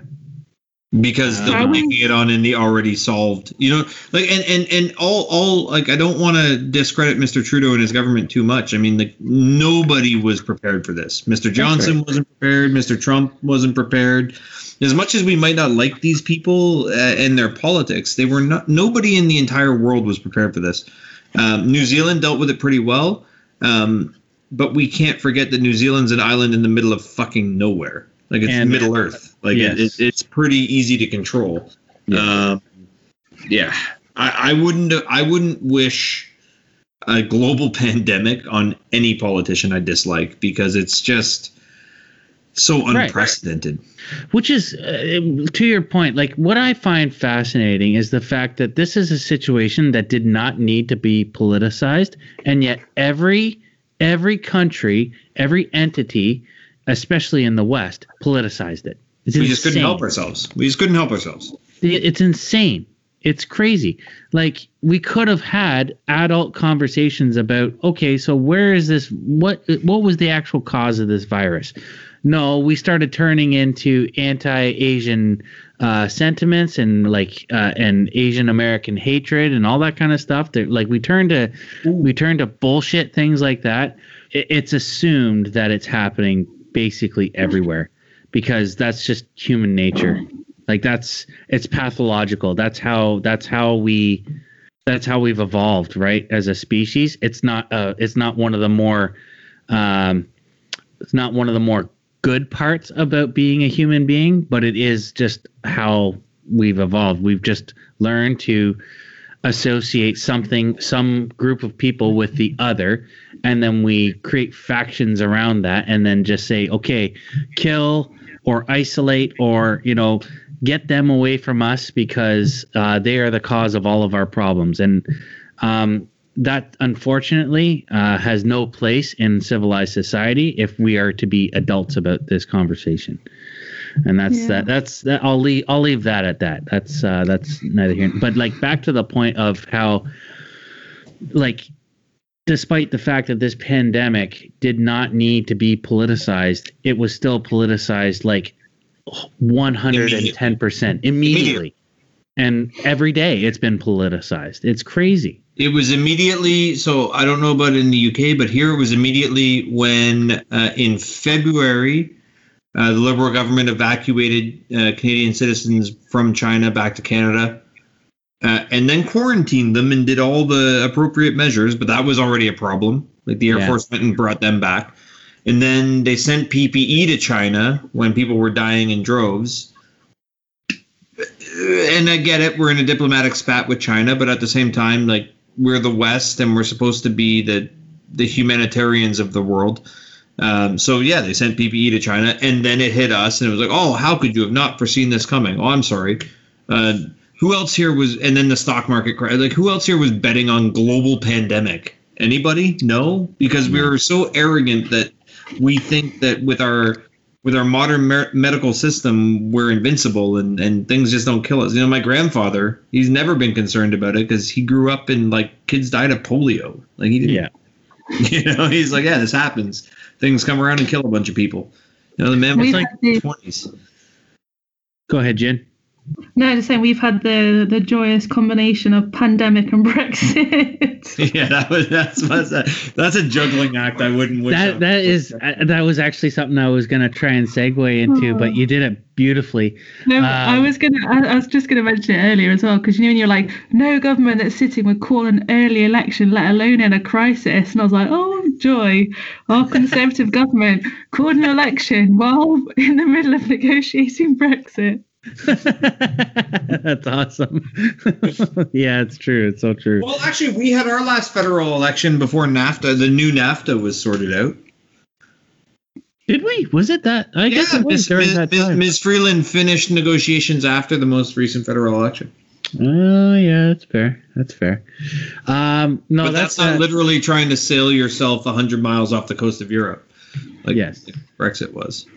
Because they'll Um, be taking it on in the already solved. You know, like and and and all all like I don't want to discredit Mr. Trudeau and his government too much. I mean, like nobody was prepared for this. Mr. Johnson wasn't prepared. Mr. Trump wasn't prepared. As much as we might not like these people uh, and their politics, they were not. Nobody in the entire world was prepared for this. Um, New Zealand dealt with it pretty well. Um, but we can't forget that New Zealand's an island in the middle of fucking nowhere. Like it's And- Middle Earth. Like Yes. it, it, it's pretty easy to control. Um, yeah, I, I wouldn't. I wouldn't wish a global pandemic on any politician I dislike because it's just so Right. unprecedented. Which is, uh, to your point, like what I find fascinating is the fact that this is a situation that did not need to be politicized, and yet every every country, every entity, especially in the West, politicized it. It's We just couldn't help ourselves. We just couldn't help ourselves. It's insane. It's crazy. Like we could have had adult conversations about okay, so where is this what what was the actual cause of this virus? No, we started turning into anti-Asian uh, sentiments and like uh, and Asian American hatred and all that kind of stuff. That like we turned to we turned to bullshit things like that. It, it's assumed that it's happening basically everywhere because that's just human nature. Like that's it's pathological. That's how that's how we that's how we've evolved right as a species. It's not uh it's not one of the more um it's not one of the more good parts about being a human being but it is just how we've evolved. We've just learned to associate something some group of people with the other and then we create factions around that and then just say okay kill or isolate or you know get them away from us because uh, they are the cause of all of our problems. And um, that unfortunately uh, has no place in civilized society if we are to be adults about this conversation. And that's Yeah. that that's that i'll leave i'll leave that at that. That's uh that's neither here but like back to the point of how like despite the fact that this pandemic did not need to be politicized it was still politicized like 110% immediately. and every day it's been politicized. It's crazy. It was immediately. So I don't know about in the UK, but here it was immediately when uh, in February, uh, the Liberal government evacuated uh, Canadian citizens from China back to Canada, uh, and then quarantined them and did all the appropriate measures. But that was already a problem. Like the Air Yeah. Force went and brought them back, and then they sent PPE to China when people were dying in droves and I get it, we're in a diplomatic spat with China, but at the same time, like we're the West and we're supposed to be the the humanitarians of the world. Um, so yeah, they sent PPE to China, and then it hit us, and it was like, oh, how could you have not foreseen this coming? Oh, I'm sorry. Uh, who else here was? And then the stock market crashed. Like, who else here was betting on global pandemic? Anybody? No, because we are so arrogant that we think that with our with our modern mer- medical system, we're invincible and, and things just don't kill us. You know, my grandfather, he's never been concerned about it because he grew up in like kids died of polio. Like he didn't, Yeah. you know, he's like, yeah, this happens. Things come around and kill a bunch of people. You know, the man was We've like the, twenties. Go ahead, Jen. No, just saying we've had the the joyous combination of pandemic and Brexit. yeah, that was that's that's a, that's a juggling act. I wouldn't wish. That that is uh, that was actually something I was gonna try and segue into, but you did it beautifully. No, I Um, was gonna. I, I was just gonna mention it earlier as well because you know when you're like, no government that's sitting would call an early election, let alone in a crisis, and I was like, oh joy, our conservative government called an election while in the middle of negotiating Brexit. That's awesome. yeah, it's true. It's so true. well, actually, we had our last federal election before NAFTA. The new NAFTA was sorted out. Did we? Was it that? I guess it was Ms. during Ms. that Ms. time. Ms. Freeland finished negotiations after the most recent federal election. Oh yeah, that's fair. That's fair. Um, no, but that's, that's, not literally trying to sail yourself 100 miles off the coast of Europe. Like Yes. Brexit was.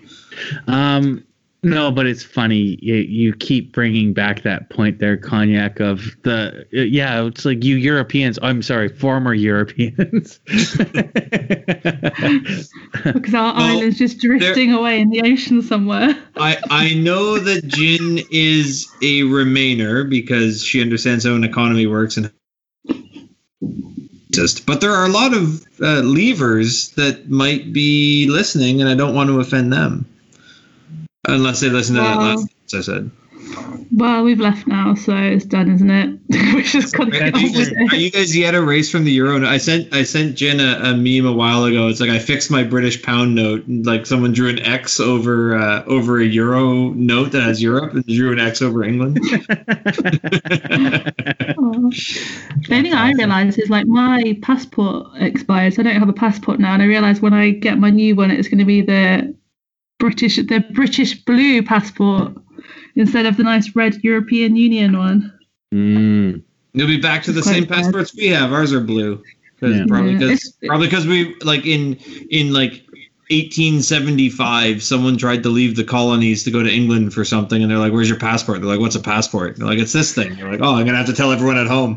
Um, no, but it's funny. You, you keep bringing back that point there, cognac. Of the uh, yeah, it's like you Europeans. I'm sorry, former Europeans. Because our Well, island's just drifting away in the ocean somewhere. I, I know that Gin is a Remainer because she understands how an economy works and just. But there are a lot of uh, leavers that might be listening, and I don't want to offend them, unless they listen to that last sentence I said. Well, we've left now, so it's done, isn't it? we just got to Are you, guys, with are it. you guys yet erased from the euro? I sent I sent Jen a, a meme a while ago. It's like I fixed my British pound note. Like someone drew an X over uh, over a euro note that has Europe, and drew an X over England. Oh. The only thing I realise is like my passport expires. I don't have a passport now, and I realise when I get my new one, it's going to be the British, the British blue passport instead of the nice red European Union one. Mm, You'll be back to the same bad. passports we have. Ours are blue. 'Cause- Yeah. Probably because it's- probably because we like in in like 1875, someone tried to leave the colonies to go to England for something, and they're like, "Where's your passport?" They're like, "What's a passport?" They're like, "It's this thing." You're like, "Oh, I'm gonna have to tell everyone at home."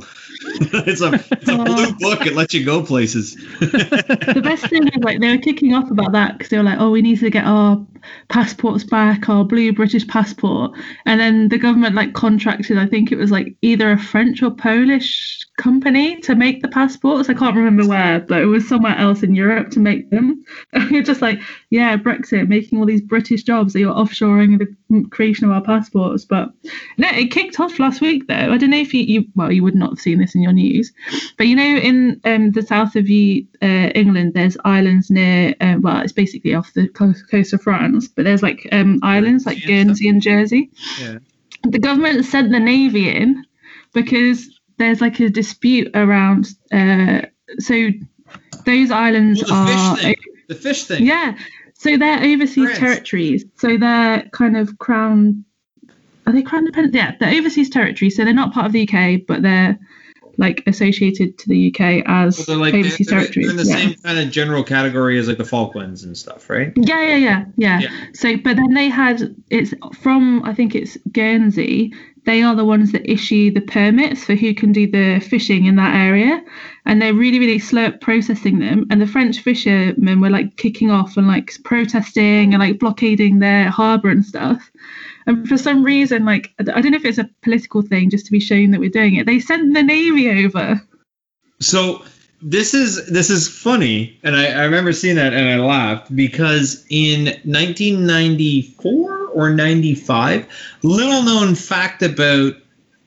it's a it's a blue book. It lets you go places. the best thing is like they were kicking off about that because they were like, "Oh, we need to get our passports back, our blue British passport," and then the government like contracted, I think it was like either a French or Polish company to make the passports. I can't remember where, but it was somewhere else in Europe to make them. And you're just like, yeah, Brexit, making all these British jobs that you're offshoring the creation of our passports. But no, it kicked off last week though. I don't know if you, you well, you would not have seen this in your news, but you know, in um, the south of you, uh, England, there's islands near. Uh, well, it's basically off the coast, coast of France, but there's like um, islands like Guernsey and Guernsey and Jersey. Yeah. The government sent the navy in because there's like a dispute around. Uh, so those islands Well, the are fish thing. The fish thing. yeah. So they're overseas France. territories. So they're kind of crown. Are they crown dependent? Yeah, they're overseas territories. So they're not part of the UK, but they're like associated to the UK as So like overseas they're- territories. they're in the yeah. same kind of general category as like the Falklands and stuff, right? Yeah, yeah, yeah, yeah, Yeah. So, but then they had it's from I think it's Guernsey. They are the ones that issue the permits for who can do the fishing in that area, and they're really, really slow at processing them. And the French fishermen were like kicking off and like protesting and like blockading their harbour and stuff. And for some reason, like I don't know if it's a political thing, just to be shown that we're doing it, they sent the navy over. So this is this is funny, and I, I remember seeing that and I laughed because in 1994 or 95, little known fact about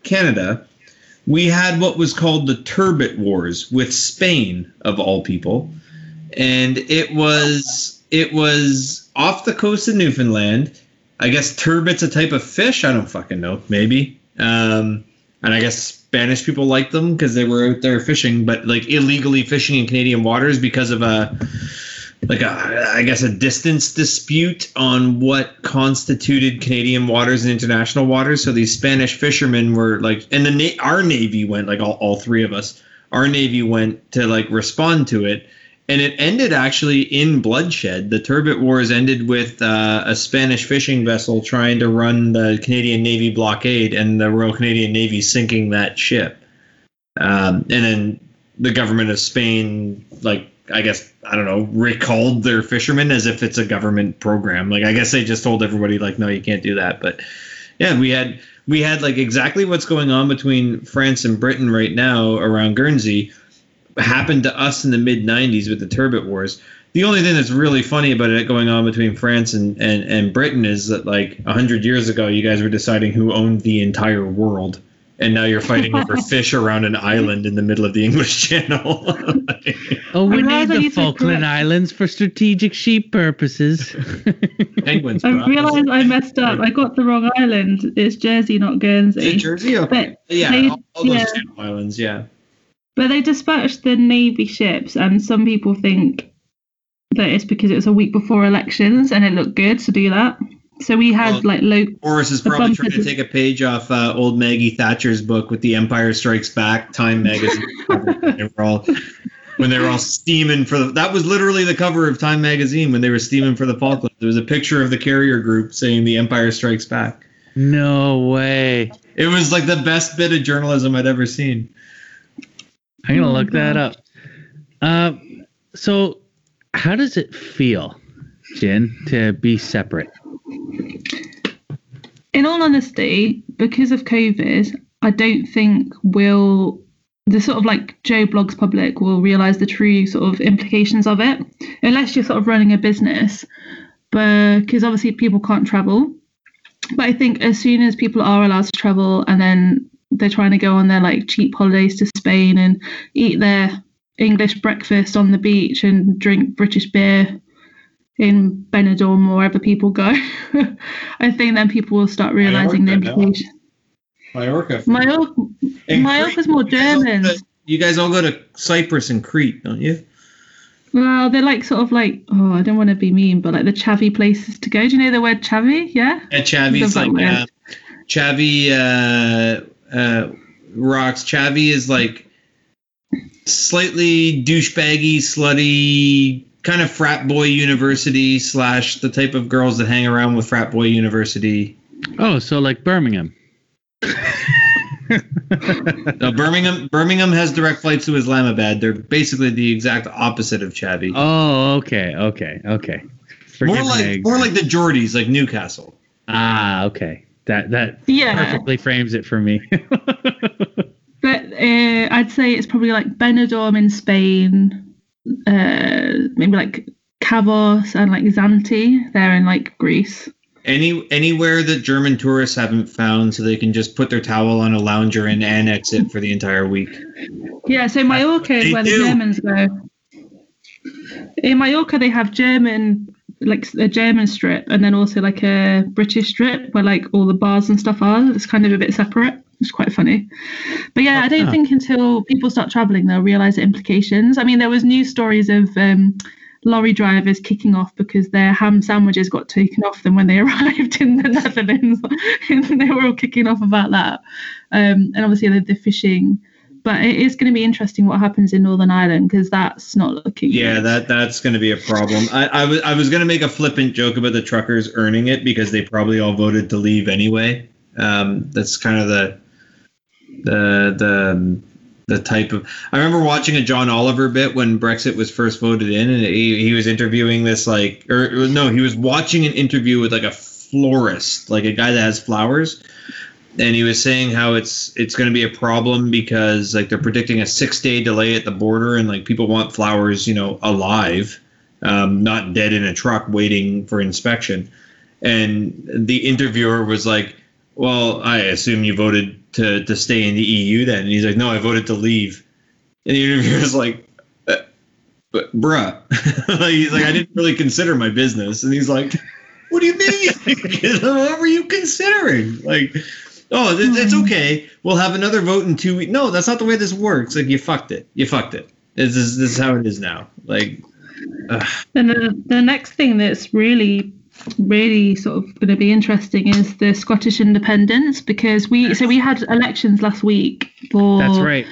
Canada, we had what was called the Turbot Wars with Spain of all people, and it was it was off the coast of Newfoundland. I guess turbot's a type of fish. I don't fucking know. Maybe. Um, and I guess Spanish people liked them because they were out there fishing, but like illegally fishing in Canadian waters because of a like a I guess a distance dispute on what constituted Canadian waters and international waters. So these Spanish fishermen were like, and the our navy went like all, all three of us. Our navy went to like respond to it, and it ended actually in bloodshed. The Turbot Wars ended with uh, a Spanish fishing vessel trying to run the Canadian Navy blockade, and the Royal Canadian Navy sinking that ship. Um, and then the government of Spain, like I guess I don't know, recalled their fishermen as if it's a government program. Like I guess they just told everybody like, no, you can't do that. But yeah, we had we had like exactly what's going on between France and Britain right now around Guernsey happened to us in the mid 90s with the Turbot Wars. The only thing that's really funny about it going on between France and, and, and Britain is that like 100 years ago, you guys were deciding who owned the entire world. And now you're fighting over fish around an island in the middle of the English Channel. Oh, we I need the Falkland Islands for strategic sheep purposes. Penguins. I bro. realised I messed up. I got the wrong island. It's Jersey, not Is it Guernsey. Jersey? Okay. But yeah, they- all, all those yeah. Channel islands. Yeah. But they dispatched the Navy ships, and some people think that it's because it was a week before elections and it looked good to do that. So we had Well, like low. Boris is probably trying to take a page off uh, old Maggie Thatcher's book with the Empire Strikes Back Time magazine. they were all when they were all steaming for the. That was literally the cover of Time magazine when they were steaming for the Falklands. There was a picture of the carrier group saying the Empire Strikes Back. no way. It was like the best bit of journalism I'd ever seen. I'm gonna Oh, look that up. Uh, so, how does it feel, Jen, to be separate? In all honesty, because of COVID, I don't think we'll the sort of like Joe Bloggs public will realize the true sort of implications of it, unless you're sort of running a business. Because obviously people can't travel. But I think as soon as people are allowed to travel and then they're trying to go on their like cheap holidays to Spain and eat their English breakfast on the beach and drink British beer in Benidorm or wherever people go, I think then people will start realizing the Mallorca, no? Mallorca. Mallorca, Mallorca's more You guys all go Germans. to- You guys all go to Cyprus and Crete, don't you? Well, they're like sort of like oh, I don't want to be mean, but like the chavvy places to go. Do you know the word chavvy? Yeah. Yeah, that like uh, Chavi uh, uh, rocks. Chavi is like slightly douchebaggy, slutty, kind of frat boy university slash the type of girls that hang around with frat boy university. Oh, so like Birmingham. No, Birmingham Birmingham has direct flights to Islamabad. They're basically the exact opposite of Chavi. Oh, okay, okay, okay. more like more like the Geordies, like Newcastle. ah, okay. That that Yeah. perfectly frames it for me. But uh, I'd say it's probably like Benidorm in Spain, uh, maybe like Kavos and like Zante. They're in like Greece. Any anywhere that German tourists haven't found, so they can just put their towel on a lounger and annex it for the entire week. Yeah, so Mallorca is where do. the Germans go. In Mallorca, they have German, like a German strip, and then also like a British strip where like all the bars and stuff are. It's kind of a bit separate. It's quite funny. But yeah, I don't think until people start traveling, they'll realize the implications. I mean, there was news stories of um, lorry drivers kicking off because their ham sandwiches got taken off them when they arrived in the Netherlands. and they were all kicking off about that. Um, and obviously, the, the fishing but it is going to be interesting what happens in Northern Ireland because that's not looking. Yeah, good. that that's going to be a problem. I, I was I was going to make a flippant joke about the truckers earning it because they probably all voted to leave anyway. Um, that's kind of the the the the type of. I remember watching a John Oliver bit when Brexit was first voted in, and he, he was interviewing this like, or no, he was watching an interview with like a florist, like a guy that has flowers, and he was saying how it's it's going to be a problem because like they're predicting a six day delay at the border, and like people want flowers, you know, alive, um, not dead in a truck waiting for inspection. And the interviewer was like, "Well, I assume you voted to to stay in the EU then?" And he's like, "No, I voted to leave." And the interviewer's like, uh, "But bruh," he's like, "I didn't really consider my business," and he's like. What do you mean? what were you considering? Like, oh, th- it's okay. we'll have another vote in two weeks. No, that's not the way this works. Like you fucked it. You fucked it. This is this is how it is now. Like, ugh. Then the, the next thing that's really, really sort of going to be interesting is the Scottish independence because we so we had elections last week for That's right.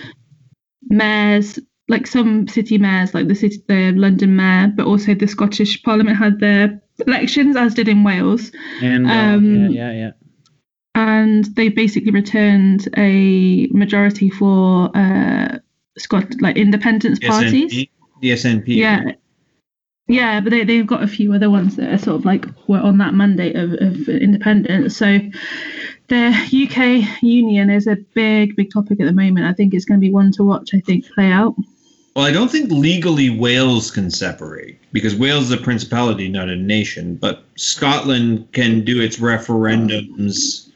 mayors, like some city mayors, like the city, the London mayor, but also the Scottish Parliament had their elections, as did in Wales, And uh, Um, yeah, yeah, yeah. And they basically returned a majority for uh, Scot like independence the parties. The SNP. Yeah. Yeah, but they, they've got a few other ones that are sort of like were on that mandate of, of independence. So the UK union is a big, big topic at the moment. I think it's going to be one to watch, I think, play out. Well, I don't think legally Wales can separate because Wales is a principality, not a nation. But Scotland can do its referendums.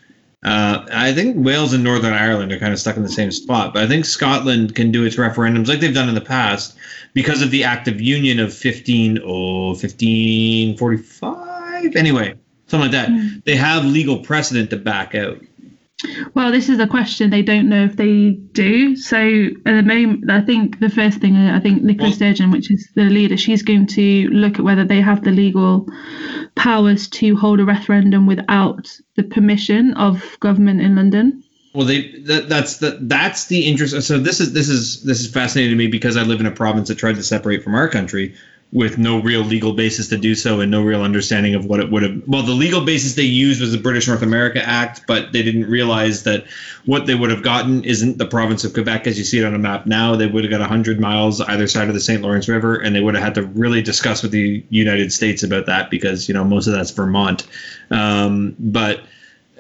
Uh, I think Wales and Northern Ireland are kind of stuck in the same spot, but I think Scotland can do its referendums like they've done in the past because of the Act of Union of 15, oh, 1545? Anyway, something like that. They have legal precedent to back out. Well, this is a question they don't know if they do. So at the moment, I think the first thing, uh, I think Nicola Sturgeon, which is the leader, she's going to look at whether they have the legal powers to hold a referendum without the permission of government in London. Well, they that, that's the that's the interest. So this is this is this is fascinating to me because I live in a province that tried to separate from our country with no real legal basis to do so and no real understanding of what it would have. Well, the legal basis they used was the British North America Act, but they didn't realize that what they would have gotten isn't the province of Quebec as you see it on a map now. They would have got 100 miles either side of the St. Lawrence River, and they would have had to really discuss with the United States about that because you know most of that's Vermont. Um, but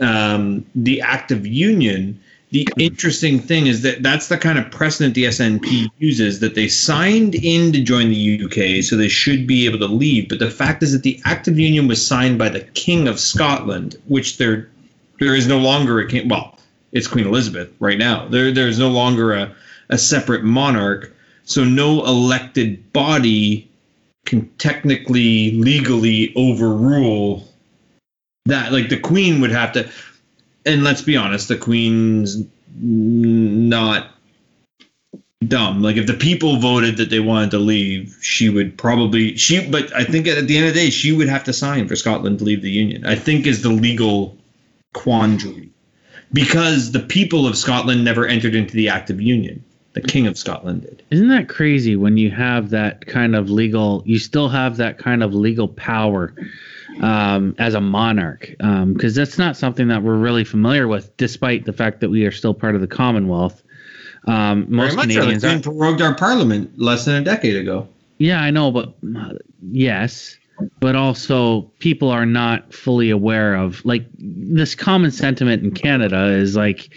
um, the act of union the hmm. interesting thing is that that's the kind of precedent the SNP uses that they signed in to join the UK, so they should be able to leave. But the fact is that the Act of Union was signed by the King of Scotland, which there there is no longer a king. Well, it's Queen Elizabeth right now. There there is no longer a, a separate monarch, so no elected body can technically legally overrule that. Like the Queen would have to and let's be honest, the queen's not dumb. Like if the people voted that they wanted to leave, she would probably she. But I think at the end of the day, she would have to sign for Scotland to leave the union. I think is the legal quandary because the people of Scotland never entered into the Act of Union. The King of Scotland did. Isn't that crazy when you have that kind of legal, you still have that kind of legal power um, as a monarch? Because that's not something that we're really familiar with, despite the fact that we are still part of the Commonwealth. Um, most Very much so. The Canadians Queen are. prorogued our parliament less than a decade ago. Yeah, I know, but uh, yes, but also people are not fully aware of like this common sentiment in Canada is like,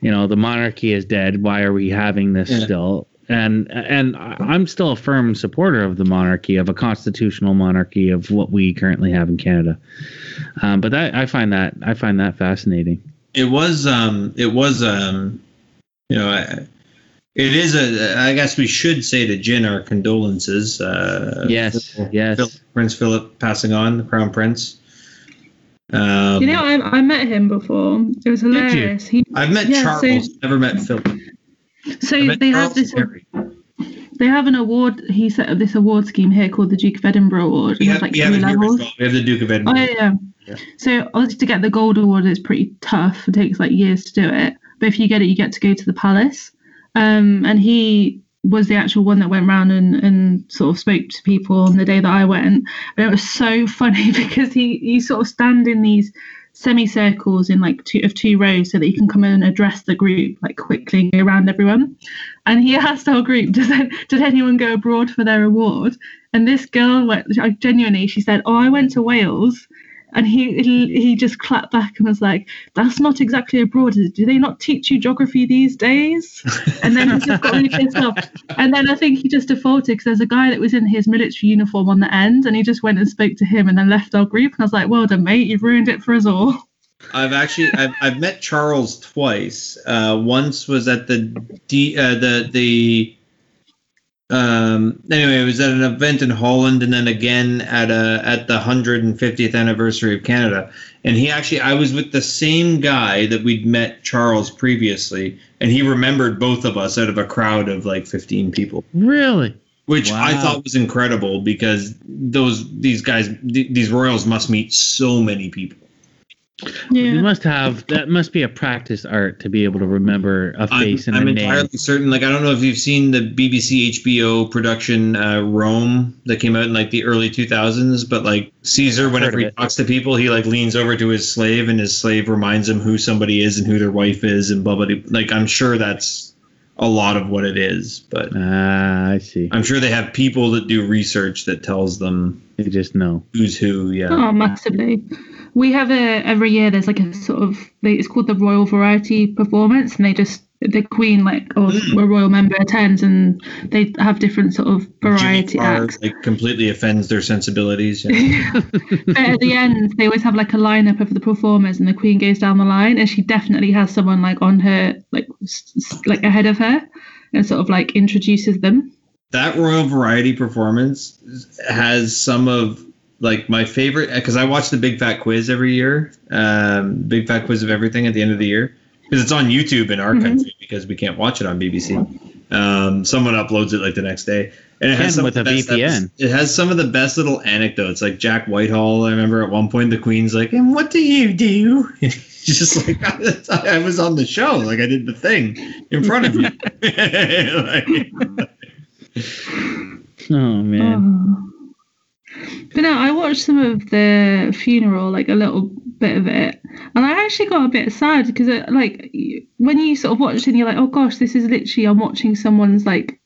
you know, the monarchy is dead. Why are we having this Yeah. still? And and I- I'm still a firm supporter of the monarchy, of a constitutional monarchy, of what we currently have in Canada. Um, but that I find that I find that fascinating. it was um it was um you know I, it is a i guess we should say to Gin our condolences uh Yes, Phil- yes. Phil- prince philip passing on the crown prince um You know, I, I met him before. It was you? hilarious. He, i've met Yeah, charles so- never met philip so they have this. and They have an award. He set up this award scheme here called the Duke of Edinburgh Award. we have, like we have three it here as levels. we have the duke of edinburgh Oh yeah, yeah. Yeah. So obviously to get the gold award is pretty tough. It takes like years to do it. But if you get it, you get to go to the palace. Um, and he was the actual one that went around and, and sort of spoke to people on the day that I went. And it was so funny because he you sort of stand in these semicircles in like two of two rows so that you can come in and address the group like quickly around everyone. And he asked our group, does did anyone go abroad for their award? And this girl went genuinely, she said, Oh, I went to Wales. And he, he just clapped back and was like, "That's not exactly abroad. Do they not teach you geography these days?" And then he just got really pissed off. And then I think he just defaulted because there's a guy that was in his military uniform on the end, and he just went and spoke to him and then left our group. And I was like, "Well done, mate. You've ruined it for us all." I've actually I've, I've met Charles twice. Uh, once was at the D, uh, the the Um, anyway, it was at an event in Holland, and then again at a at the 150th anniversary of Canada. And he actually, I was with the same guy that we'd met Charles previously, and he remembered both of us out of a crowd of like 15 people, Really? which I thought was incredible because those these guys, th- these royals must meet so many people. You must have that must be a practice art to be able to remember a I'm, face and I'm a name. entirely certain. Like, I don't know if you've seen the BBC HBO production uh, Rome that came out in like the early 2000s, but like Caesar, whenever he it. talks to people, he like leans over to his slave, and his slave reminds him who somebody is and who their wife is, and blah blah. blah. Like, I'm sure that's a lot of what it is, but Ah, I see. I'm sure they have people that do research that tells them they just know. who's who. Yeah. Oh, massively. We have a every year. There's like a sort of they, it's called the Royal Variety Performance, and they just the Queen like or Mm. a royal member attends, and they have different sort of variety acts. like completely offends their sensibilities. But at the end, they always have like a lineup of the performers, and the Queen goes down the line, and she definitely has someone like on her like like ahead of her, and sort of like introduces them. that Royal Variety performance has some of like my favorite because I watch the Big Fat Quiz every year, um, Big Fat Quiz of everything at the end of the year because it's on YouTube in our Mhm. country because we can't watch it on BBC. Um, someone uploads it like the next day, and it has some with of the a best VPN. It has some of the best little anecdotes, like Jack Whitehall. I remember at one point the Queen's like, "And what do you do?" She's just like, "I was on the show, like I did the thing in front of you." Like- Oh man. Oh. But no, I watched some of the funeral, like a little bit of it, and I actually got a bit sad because, uh, like, when you sort of watch it, and you're like, "Oh gosh, this is literally I'm watching someone's like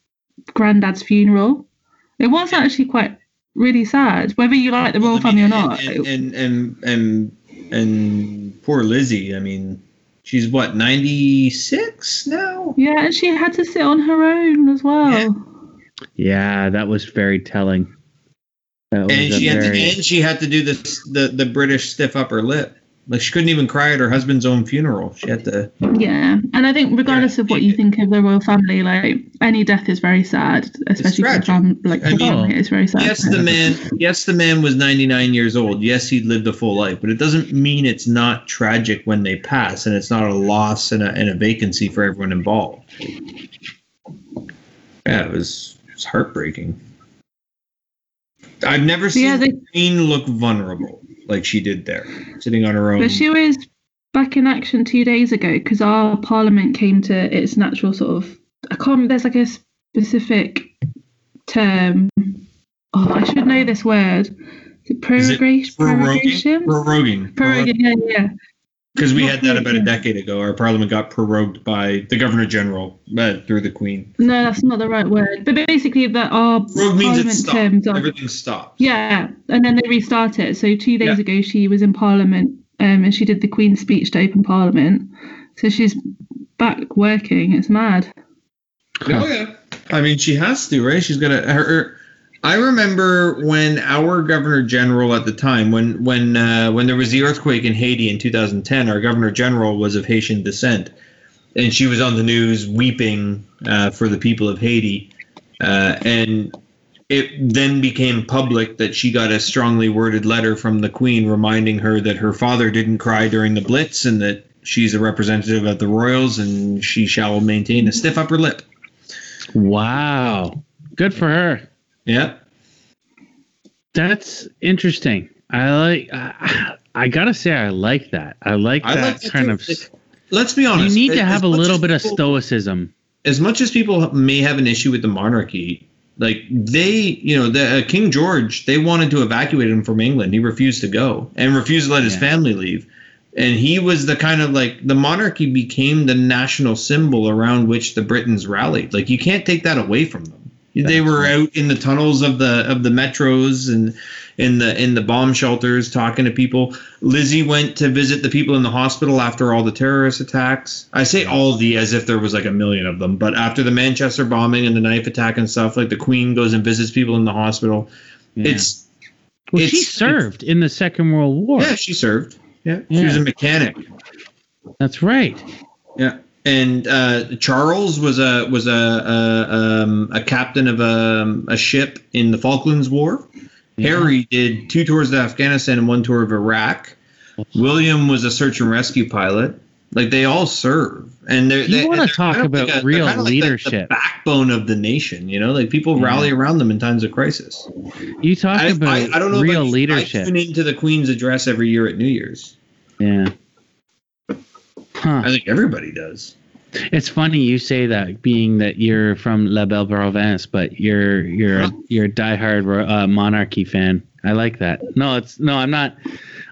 granddad's funeral." It was actually quite really sad, whether you like the royal I mean, family or not. And and, and and and poor Lizzie. I mean, she's what ninety six now. yeah, and she had to sit on her own as well. Yeah, that was very telling. That was And she had to, and she had to do this the the British stiff upper lip. Like she couldn't even cry at her husband's own funeral. She had to. Yeah, and I think regardless of what you think of the royal family, like any death is very sad, especially for the tragic. fam- like I the mean, family. It's very sad. Yes, the man. Yes, the man was ninety nine years old. Yes, he'd lived a full life, but it doesn't mean it's not tragic when they pass, and it's not a loss and a, and a vacancy for everyone involved. Yeah, it was, it was heartbreaking. I've never seen Yeah, the Queen look vulnerable like she did there, sitting on her own. But she was back in action two days ago because our parliament came to its natural sort of. I can't. There's like a specific term. Oh, I should know this word. Is it prorogation? Prorogation? proroguing, Prorogation. Yeah, yeah. Because we had that about a decade ago. Our parliament got prorogued by the governor general uh, through the Queen. No, that's not the right word. But basically, that our Prorogue means it parliament terms are Everything stopped. Yeah, and then they restart it. So two days Yeah. ago, she was in Parliament, um, and she did the Queen's speech to open Parliament. So she's back working. It's mad. Oh yeah. I mean, she has to, right? She's gonna. Her, her, I remember when our governor general at the time, when when uh, when there was the earthquake in Haiti in 2010, our governor general was of Haitian descent, and she was on the news weeping uh, for the people of Haiti, uh, and it then became public that she got a strongly worded letter from the Queen reminding her that her father didn't cry during the Blitz and that she's a representative of the royals and she shall maintain a stiff upper lip. wow. Good for her. Yeah. That's interesting. I like. I, I gotta say, I like that. I like I that like kind of. Let's be honest. You need to have a little bit of stoicism. As much as people may have an issue with the monarchy, like they, you know, the uh, King George, they wanted to evacuate him from England. He refused to go and refused to let his Yeah. family leave. And he was the kind of like the monarchy became the national symbol around which the Britons rallied. Like you can't take that away from them. They were out in the tunnels of the of the metros and in the in the bomb shelters talking to people. Lizzie went to visit the people in the hospital after all the terrorist attacks. I say all the as if there was like a million of them, but after the Manchester bombing and the knife attack and stuff, like the Queen goes and visits people in the hospital. Yeah. It's well, she served in the Second World War. yeah, she served. Yeah, she was a mechanic. That's right. Yeah. And uh, Charles was a was a a, um, a captain of a, a ship in the Falklands War. Harry did two tours of Afghanistan and one tour of Iraq. William was a search and rescue pilot. Like they all serve, and they're, You they, wanna talk kind of about like a- real kind of like the- the backbone of the nation. You know, like people Yeah. rally around them in times of crisis. You talk I, about I, I don't know real leadership. I tune into the Queen's address every year at New Year's. yeah. Huh. I think everybody does. It's funny you say that, being that you're from La Belle Province, but you're you're a, you're a diehard uh, monarchy fan. I like that. No, it's no, I'm not.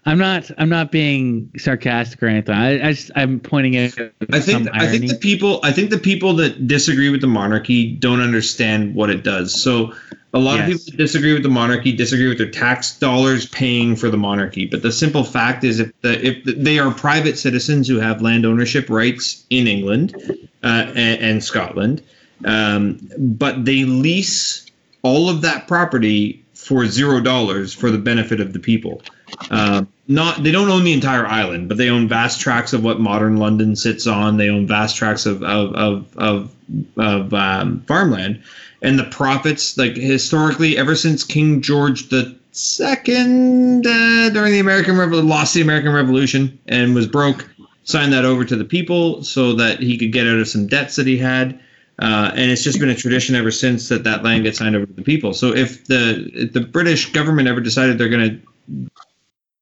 I'm not. I'm not being sarcastic or anything. I, I just I'm pointing out. I think I think the people I think the people that disagree with the monarchy don't understand what it does. So a lot of people disagree with the monarchy disagree with their tax dollars paying for the monarchy. But the simple fact is, if the if the, they are private citizens who have land ownership rights in England uh, and, and Scotland, um, but they lease all of that property for zero dollars for the benefit of the people. Um, not they don't own the entire island, but they own vast tracts of what modern London sits on. They own vast tracts of of of of, of um, farmland, and the profits, like historically, ever since King George the Second uh, during the American Revolution, lost the American Revolution and was broke, signed that over to the people so that he could get out of some debts that he had. Uh, and it's just been a tradition ever since that that land gets signed over to the people. So if the if the British government ever decided they're going to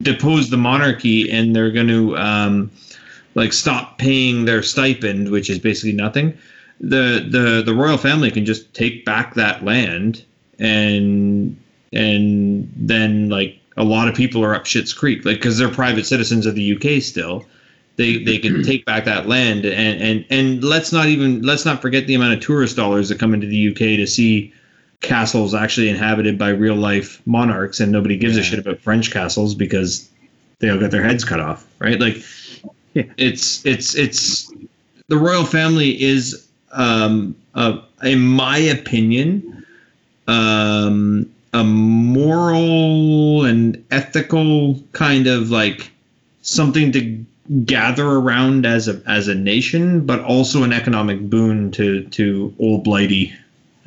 depose the monarchy and they're going to um, like stop paying their stipend, which is basically nothing, the the the royal family can just take back that land and and then like a lot of people are up Shit's Creek, like because they're private citizens of the UK still. They, they can take back that land and, and and let's not even let's not forget the amount of tourist dollars that come into the UK to see castles actually inhabited by real life monarchs and nobody gives a shit about French castles because they all got their heads cut off, right? Like Yeah. it's it's it's the royal family is um uh, in my opinion um a moral and ethical kind of like something to gather around as a as a nation, but also an economic boon to to old blighty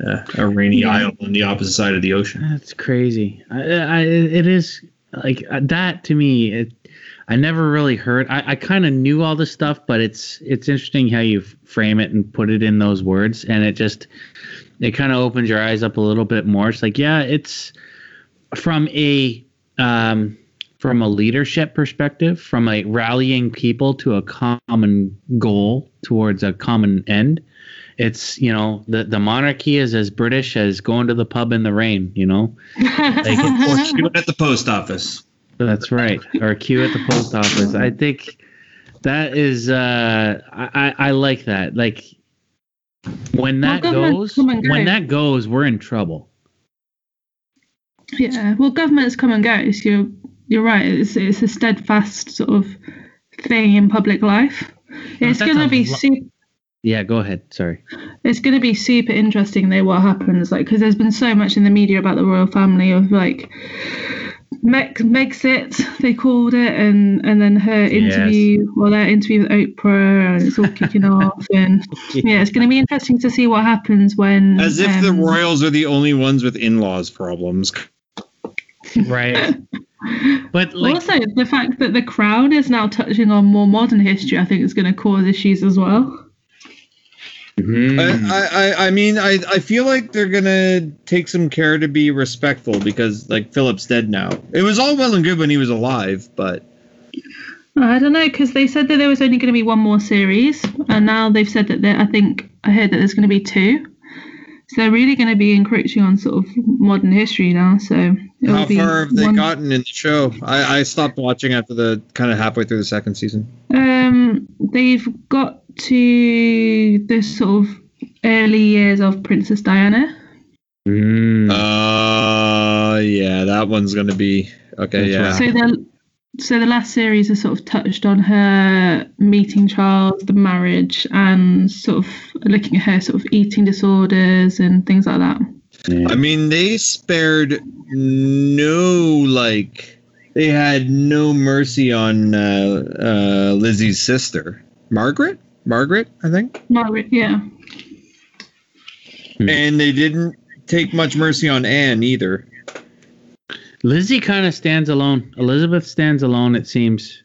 uh, a rainy Yeah. isle on the opposite side of the ocean. That's crazy. I, I, it is like uh, that to me. It, I never really heard. I, I kind of knew all this stuff, but it's it's interesting how you frame it and put it in those words, and it just it kind of opens your eyes up a little bit more. It's like, yeah, it's from a um, from a leadership perspective, from a rallying people to a common goal towards a common end. It's you know the the monarchy is as British as going to the pub in the rain. You know, like Or queuing at the post office. That's right. Or a queue at the post office. I think that is uh I, I like that. Like when that government goes come and go. when that goes, we're in trouble. Yeah, well, governments come and go. So you're you're right. It's it's a steadfast sort of thing in public life. It's gonna be lo- super. Yeah, go ahead. Sorry. It's going to be super interesting though what happens, like because there's been so much in the media about the royal family of like Meg Megxit they called it, and and then her Yes. interview, well their interview with Oprah, and it's all kicking off, and yeah, it's going to be interesting to see what happens when. As if the um, royals are the only ones with in-laws problems. Right. but like also, the fact that the crown is now touching on more modern history, I think, is going to cause issues as well. Mhm. I, I, I mean, I, I feel like they're gonna take some care to be respectful because, like, Philip's dead now. It was all well and good when he was alive, but I don't know because they said that there was only going to be one more series, and now they've said that there. I think I heard that there's going to be two. So they're really going to be encroaching on sort of modern history now. So it'll how be far have they one- gotten in the show? I, I stopped watching after the kind of halfway through the second season. Um, they've got to the sort of early years of Princess Diana. Mm. Uh, yeah, that one's gonna be okay. That's yeah, right. So the so the last series has sort of touched on her meeting Charles, the marriage, and sort of looking at her sort of eating disorders and things like that. Yeah. I mean, they spared no like they had no mercy on uh, uh, Lizzie's sister, Margaret. Margaret, I think. Margaret, yeah. Hmm. And they didn't take much mercy on Anne either. Lizzie kind of stands alone. Elizabeth stands alone, it seems.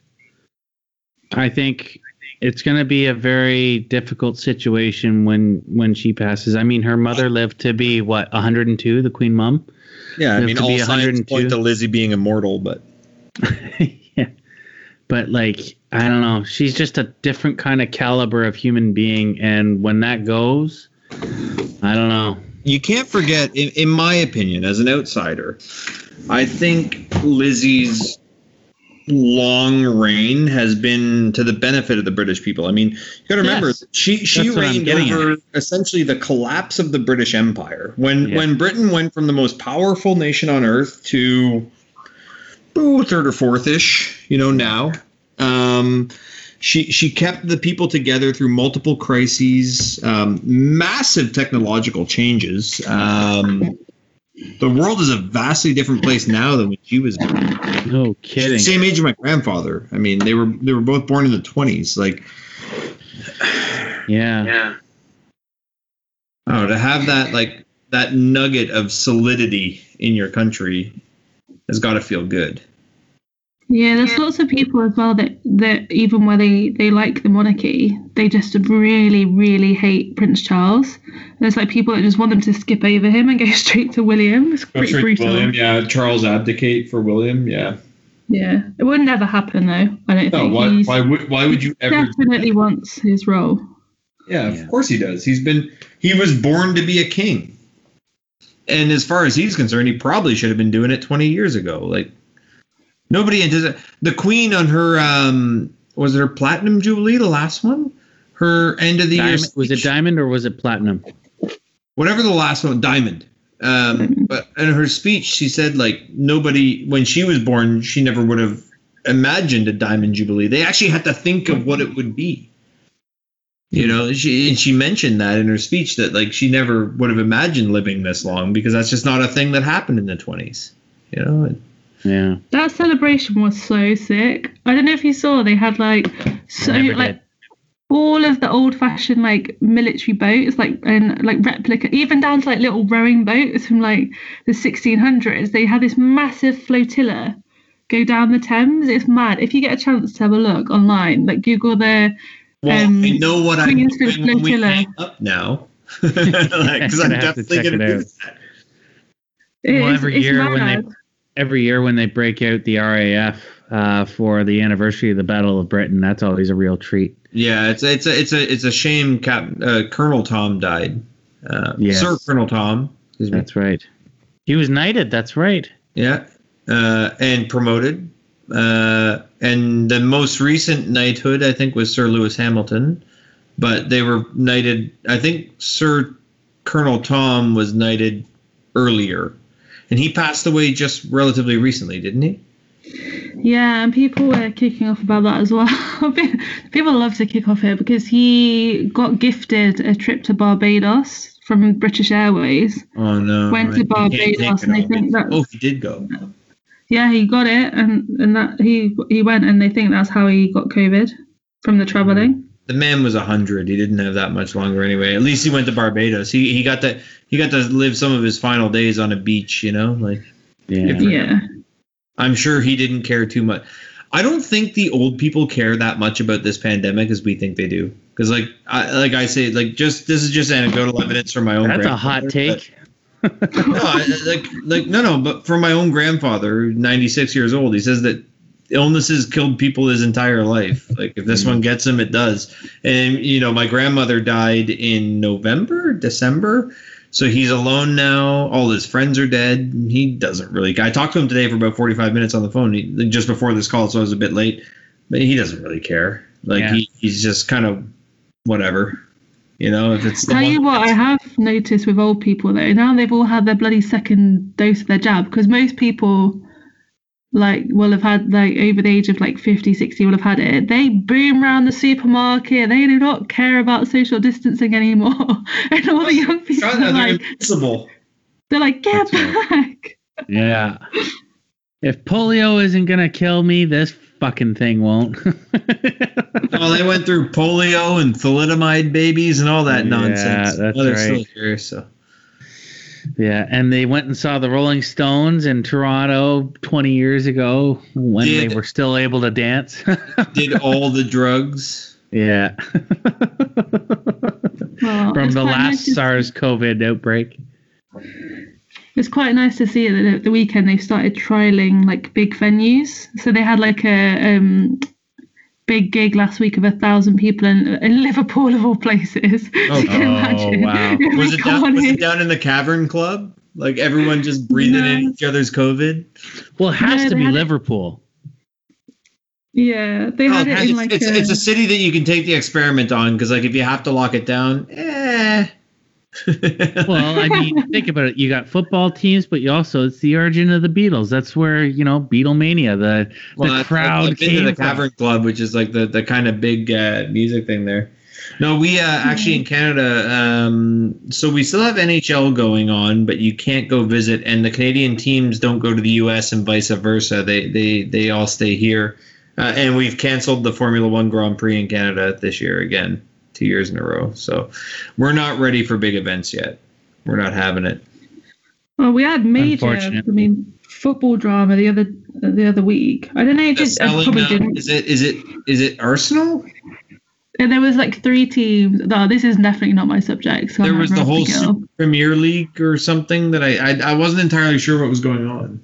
I think it's going to be a very difficult situation when when she passes. I mean, her mother lived to be what 102, the Queen Mum. Yeah, I mean, to all be signs 102. point to Lizzie being immortal, but yeah, but like I don't know, she's just a different kind of caliber of human being, and when that goes, I don't know. you can't forget, in, in my opinion, as an outsider, I think Lizzie's long reign has been to the benefit of the British people. I mean, you got to remember Yes. she she reigned over essentially the collapse of the British Empire when Yeah. when Britain went from the most powerful nation on earth to ooh, third or fourth ish, you know, now. Um, she she kept the people together through multiple crises, um, massive technological changes. Um, the world is a vastly different place now than when she was born. No kidding. Same age as my grandfather. I mean, they were they were both born in the twenties. Like, Yeah. Yeah. Oh, to have that like that nugget of solidity in your country has got to feel good. Yeah, there's lots of people as well that, that even where they, they like the monarchy, they just really, really hate Prince Charles. There's like people that just want them to skip over him and go straight to William. It's pretty brutal. yeah. Charles abdicate for William, yeah. Yeah, it would never happen though. I don't No, think why, he's why would why would you ever? definitely wants his role. Yeah, Yeah. of course he does. He's been he was born to be a king. And as far as he's concerned, he probably should have been doing it 20 years ago. Like nobody anticipated the queen on her um was it her platinum jubilee, the last one? Her end of the year Diamond, was it diamond or was it platinum? whatever the last one, Diamond. Um, but in her speech, she said like nobody when she was born, she never would have imagined a diamond jubilee. They actually had to think of what it would be. You know, she and she mentioned that in her speech that like she never would have imagined living this long because that's just not a thing that happened in the twenties. You know, And- Yeah. That celebration was so sick. I don't know if you saw they had like so like did. all of the old fashioned like military boats like and like replica even down to like little rowing boats from like the 1600s they had this massive flotilla go down the thames it's mad if you get a chance to have a look online like google the well, Um, I know what I'm Queen's doing when we Flotilla. hang up now. Because I'm Gonna have to definitely going to do that. it Well, is- every it's year when they- mad. Every year when they break out the RAF uh, for the anniversary of the Battle of Britain, that's always a real treat. Yeah, it's it's a it's a it's a shame. Cap uh, Colonel Tom died. Uh, Yes. Sir Colonel Tom. That's right. He was knighted. That's right. Yeah, uh, and promoted. Uh, and the most recent knighthood, I think, was Sir Lewis Hamilton. But they were knighted. I think Sir Colonel Tom was knighted earlier, and he passed away just relatively recently, didn't he? Yeah, and people were kicking off about that as well. people love to kick off here because he got gifted a trip to Barbados from British Airways. Oh no! Went to can't take Barbados, and they think that- Oh, he did go. Yeah, he got it, and and that he he went, and they think that's how he got COVID from the traveling. The man was a hundred. He didn't have that much longer anyway. At least he went to Barbados. He he got to he got to live some of his final days on a beach. You know, like Yeah. Yeah, I'm sure he didn't care too much. I don't think the old people care that much about this pandemic as we think they do. Because like I like I say, like just this is just anecdotal evidence from my own. That's a hot take. but- no, I- like like no no, but from my own grandfather, 96 years old, he says that illnesses killed people his entire life. Like if this mm-hmm. one gets him, it does. And you know, my grandmother died in November, December. So he's alone now. All his friends are dead. He doesn't really. I talked to him today for about 45 minutes on the phone he, just before this call, so I was a bit late. But he doesn't really care. Like Yeah. he, he's just kind of whatever. You know, if it's the tell you what, I have noticed with old people though. Now they've all had their bloody second dose of their jab because most people. Like will have had like over the age of like 50, 60 will have had it. They boom around the supermarket. They do not care about social distancing anymore. and all the young people Shut are they're like, invincible. they're like, get That's right. back. Yeah. If polio isn't gonna kill me, this fucking thing won't. well, they went through polio and thalidomide babies and all that Yeah, nonsense. that's Well, right. still here, so. Yeah, and they went and saw the Rolling Stones in Toronto 20 years ago when Did- they were still able to dance. Did all the drugs. yeah. Well, From the last nice SARS COVID outbreak. It's quite nice to see that the, the weekend they've started trialing like big venues. So they had like a um, big gig last week of a thousand people in, in Liverpool of all places. Oh, you can oh, imagine. wow. Was it, down, was it down in the Cavern Club? Like everyone just breathing in each other's COVID? Well, it has Yeah, to be had it- Liverpool. Yeah, they Oh, had it it's, in like it's, a, it's a city that you can take the experiment on because, like, if you have to lock it down, eh. Well, I mean, think about it. You got football teams, but you also it's the origin of the Beatles. That's where you know Beatlemania, the Well, the crowd I've came to the from. Cavern Club, which is like the, the kind of big uh, music thing there. No, we uh, actually in Canada, um, so we still have NHL going on, but you can't go visit, and the Canadian teams don't go to the U.S. and vice versa. They they they all stay here, uh, and we've canceled the Formula One Grand Prix in Canada this year again, two years in a row. So we're not ready for big events yet. We're not having it. Well, we had major. I mean, football drama the other the other week. I don't know. It just I probably didn't. is it is it is it Arsenal? And there was like three teams. No, this is definitely not my subject. So there I'm was the whole gonna pick it up. Super Premier League or something that I, I I wasn't entirely sure what was going on.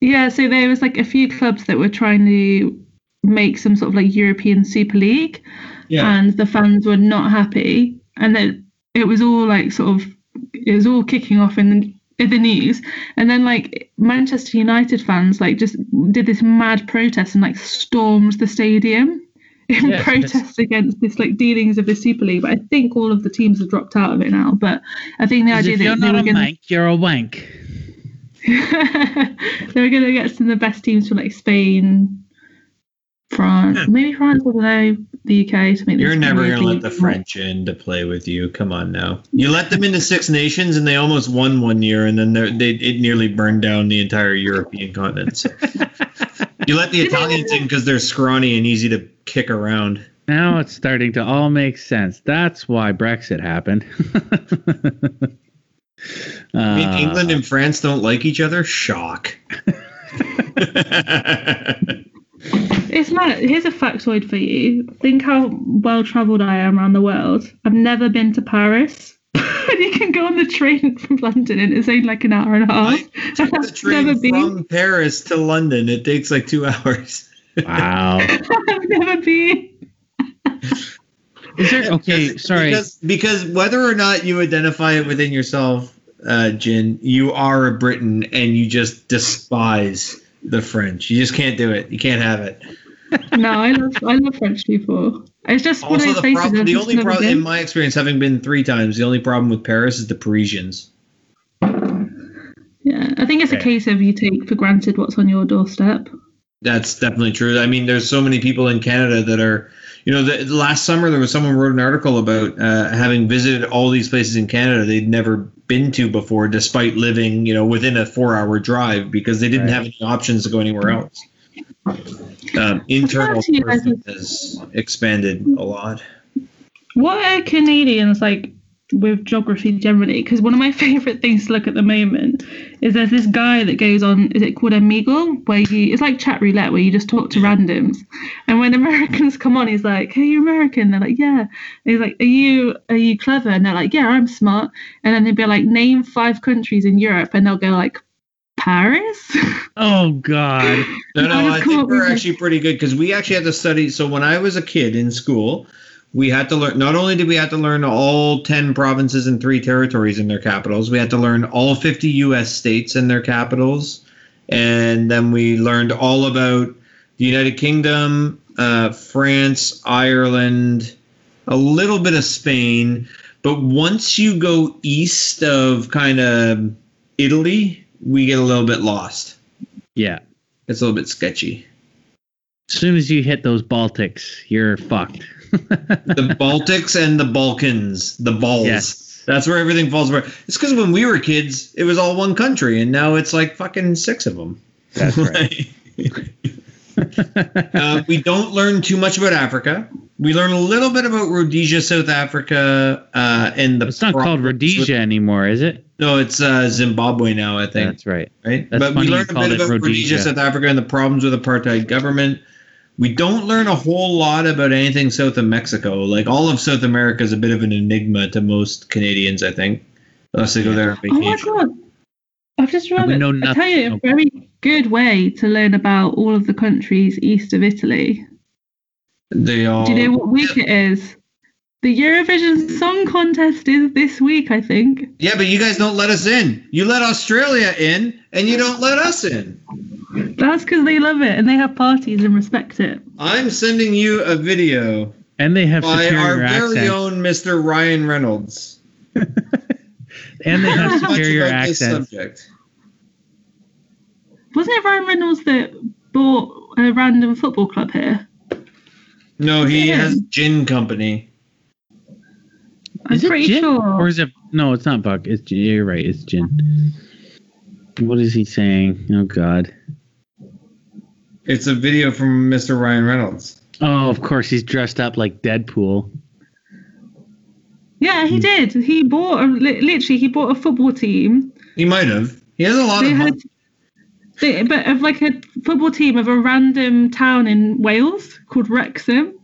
Yeah, so there was like a few clubs that were trying to make some sort of like European Super League, and the fans were not happy, and then it was all like sort of it was all kicking off in the, in the news, and then like Manchester United fans like just did this mad protest and like stormed the stadium. In Yes. protest against this like dealings of the Super League, but I think all of the teams have dropped out of it now. But I think the idea if that you're not a to wank, you're a wank. they were going to get some of the best teams from like Spain, France, Yeah. maybe France, I don't know, the UK. To make You're never gonna let the French in to play with you. Come on now. You let them into Six Nations, and they almost won one year, and then they're- they it nearly burned down the entire European continent. So. you let the Italians in because they're scrawny and easy to kick around. Now it's starting to all make sense. That's why Brexit happened. I mean, Uh, England and France don't like each other. Shock. It's not. Here's a factoid for you. Think how well travelled I am around the world. I've never been to Paris. and you can go on the train from London and it's only like an hour and a half. I the I've never been. from Paris to London. It takes like two hours. wow. I've never been. Is there okay? Because- Sorry. Because, because whether or not you identify it within yourself, uh, Gin, you are a Briton and you just despise the French. You just can't do it. You can't have it. No, I love I love French people. It's just one of Also, those the places. problem, I've the only problem, in my experience, having been three times, the only problem with Paris is the Parisians. Yeah, I think it's a case of you take for granted what's on your doorstep. That's definitely true. I mean, there's so many people in Canada that are, you know, the, last summer there was someone wrote an article about uh, having visited all these places in Canada they'd never been to before, despite living, you know, within a four-hour drive because they didn't Right. have any options to go anywhere else. Um, internal tourism has expanded a lot. What are Canadians like with geography generally? Because one of my favorite things to look at the moment is there's this guy that goes on. Is it called Omegle? Where you it's like chat roulette where you just talk to randoms, and when Americans come on, he's like, "Hey, you're American." They're like, "Yeah." And he's like, "Are you are you clever?" And they're like, "Yeah, I'm smart." And then they'd be like, "Name five countries in Europe," and they'll go like, "Paris." Oh God. No, no, I I think we're with- actually pretty good because we actually had to study. So when I was a kid in school, we had to learn. Not only did we have to learn all ten provinces and three territories and their capitals, we had to learn all fifty U.S. states and their capitals, and then we learned all about the United Kingdom, uh, France, Ireland, a little bit of Spain. But once you go east of kind of Italy, we get a little bit lost. Yeah. It's a little bit sketchy. As soon as you hit those Baltics, you're fucked. the Baltics and the Balkans, the balls. Yes. That's where everything falls apart. It's because when we were kids, it was all one country, and now it's like fucking six of them. That's right. uh, we don't learn too much about Africa. We learn a little bit about Rhodesia, South Africa, uh, and the. It's not called Rhodesia with- anymore, is it? no, it's uh, Zimbabwe now. I think. That's right. right? That's but funny we you learned a bit about Rhodesia, Rhodesia. South Africa, and the problems with apartheid government. We don't learn a whole lot about anything south of Mexico. Like all of South America is a bit of an enigma to most Canadians, I think, unless they go there on Oh my god! I've just And remembered. know I tell you, a very good way to learn about all of the countries east of Italy. They all. Do you know what week it is? The Eurovision Song Contest is this week, I think. Yeah, but you guys don't let us in. You let Australia in, and you don't let us in. That's because they love it and they have parties and respect it. I'm sending you a video And they have by our superior very own Mr. Ryan Reynolds. and they have Much superior about this accents. subject. Wasn't it Ryan Reynolds that bought a random football club here? No, he Yeah. has gin company. I'm Is it pretty gin? sure. Or is it? No, it's not Buck. It's. You're right. It's gin. What is he saying? Oh God. It's a video from Mr. Ryan Reynolds. Oh, of course he's dressed up like Deadpool. yeah, he hmm. did. He bought a literally he bought a football team. He might have. He has a lot They of had, they, but of like a football team of a random town in Wales called Wrexham.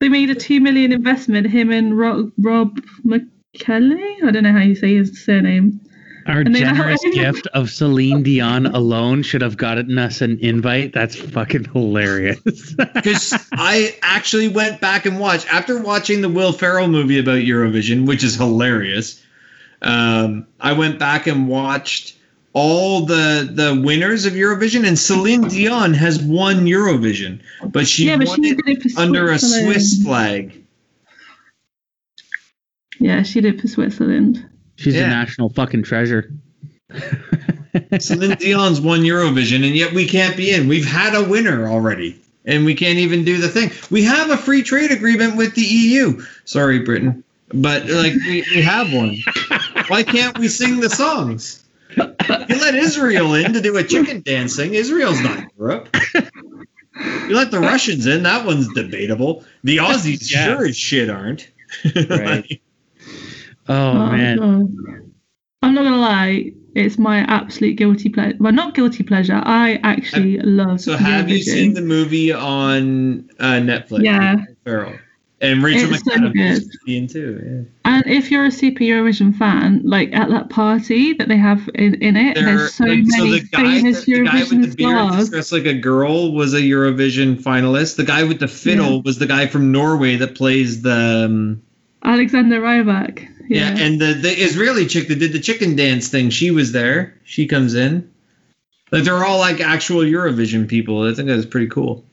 They made a two million investment. Him and Rob, Rob McKelly. I don't know how you say his surname. Our generous gift of Celine Dion alone should have gotten us an invite. That's fucking hilarious. Because I actually went back and watched after watching the Will Ferrell movie about Eurovision, which is hilarious. Um, I went back and watched all the the winners of Eurovision, and Celine Dion has won Eurovision, but she yeah, but won she it did it under a Swiss flag. Yeah, she did for Switzerland. She's Yeah. a national fucking treasure. Celine Dion's won Eurovision, and yet we can't be in. We've had a winner already, and we can't even do the thing. We have a free trade agreement with the EU. Sorry, Britain, but like we, we have one. Why can't we sing the songs? You let Israel in to do a chicken dancing. Israel's not Europe. You let the Russians in. That one's debatable. The Aussies Yeah. sure as shit aren't. Right. Oh, man. God. I'm not gonna lie, it's my absolute guilty pleasure. Well, not guilty pleasure. I actually love. So have you seen the movie on uh, Netflix? Yeah. and Rachel It's so McAdams good. in too. And if you're a Super Eurovision fan, like at that party that they have in, in it, Yeah. there's so like, many the famous the, the guy Eurovision with the stars. dressed like a girl was a Eurovision finalist. The guy with the fiddle was the guy from Norway that plays the um, Alexander Rybak. Yeah. Yeah. and the the Israeli chick that did the chicken dance thing. She was there. She comes in. Like they're all like actual Eurovision people. I think that's pretty cool.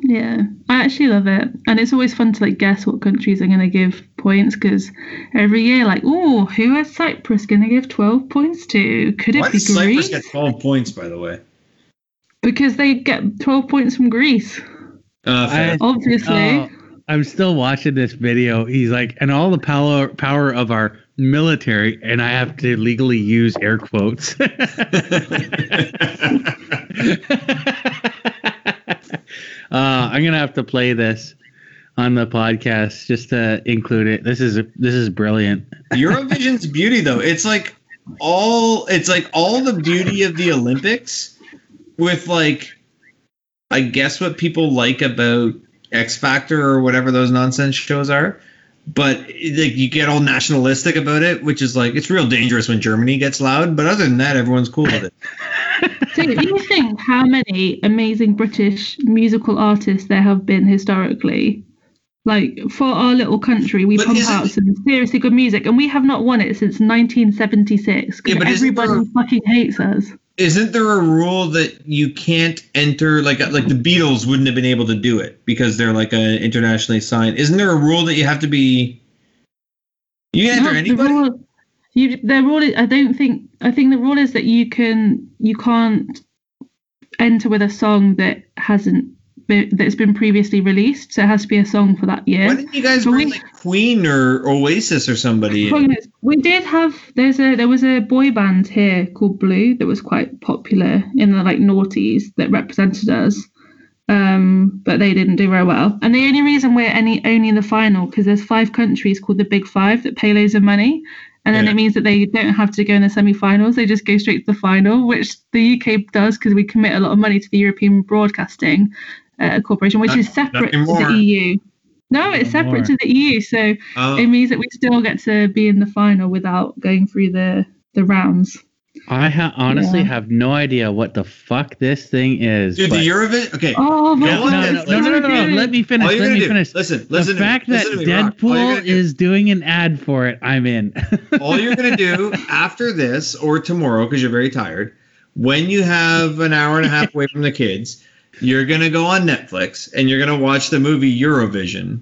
Yeah, I actually love it, and it's always fun to like guess what countries are going to give points because every year, like, oh, who is Cyprus going to give twelve points to? Could it Why be does Cyprus Greece? get twelve points? By the way, Because they get twelve points from Greece, uh, fair. I- obviously. Oh, I'm still watching this video. He's like, and all the power power of our military, and I have to legally use air quotes. uh, I'm gonna have to play this on the podcast just to include it. This is this is brilliant. Eurovision's beauty though. It's like all it's like all the beauty of the Olympics with like I guess what people like about X Factor or whatever those nonsense shows are. But like you get all nationalistic about it, which is like it's real dangerous when Germany gets loud. But other than that, everyone's cool with it. So if you think how many amazing British musical artists there have been historically. Like for our little country, we But pump out some seriously good music, and we have not won it since 1976 Yeah, because but there- everybody fucking hates us. Isn't there a rule that you can't enter like uh, like the Beatles wouldn't have been able to do it because they're like an internationally signed? Isn't there a rule that you have to be? You can enter No, the anybody. rule, you, the rule is, I don't think. I think the rule is that you can you can't enter with a song that hasn't that's been previously released. So it has to be a song for that year. Why didn't you guys But bring we- like Queen or Oasis or somebody? in? Well, yes, We did have there's a there was a boy band here called Blue that was quite popular in the like noughties that represented us, um, but they didn't do very well. And the only reason we're any only in the final because there's five countries called the Big Five that pay loads of money, and then Yeah. it means that they don't have to go in the semi-finals; they just go straight to the final, which the UK does because we commit a lot of money to the European Broadcasting uh, Corporation, which Not- is separate to the EU. No, it's separate more. to the EU, so Oh. it means that we still get to be in the final without going through the the rounds. I ha- honestly Yeah. have no idea what the fuck this thing is. Dude, but- the Eurovision. Okay. Oh my no, god! no, no, no, no, no, no, no, Let me All finish. you're Let gonna me do, finish. listen, listen the to fact me, that listen to me, Rock. Deadpool do- is doing an ad for it, I'm in. all you're gonna do after this or tomorrow because you're very tired when you have an hour and a half away from the kids you're gonna go on netflix and you're gonna watch the movie eurovision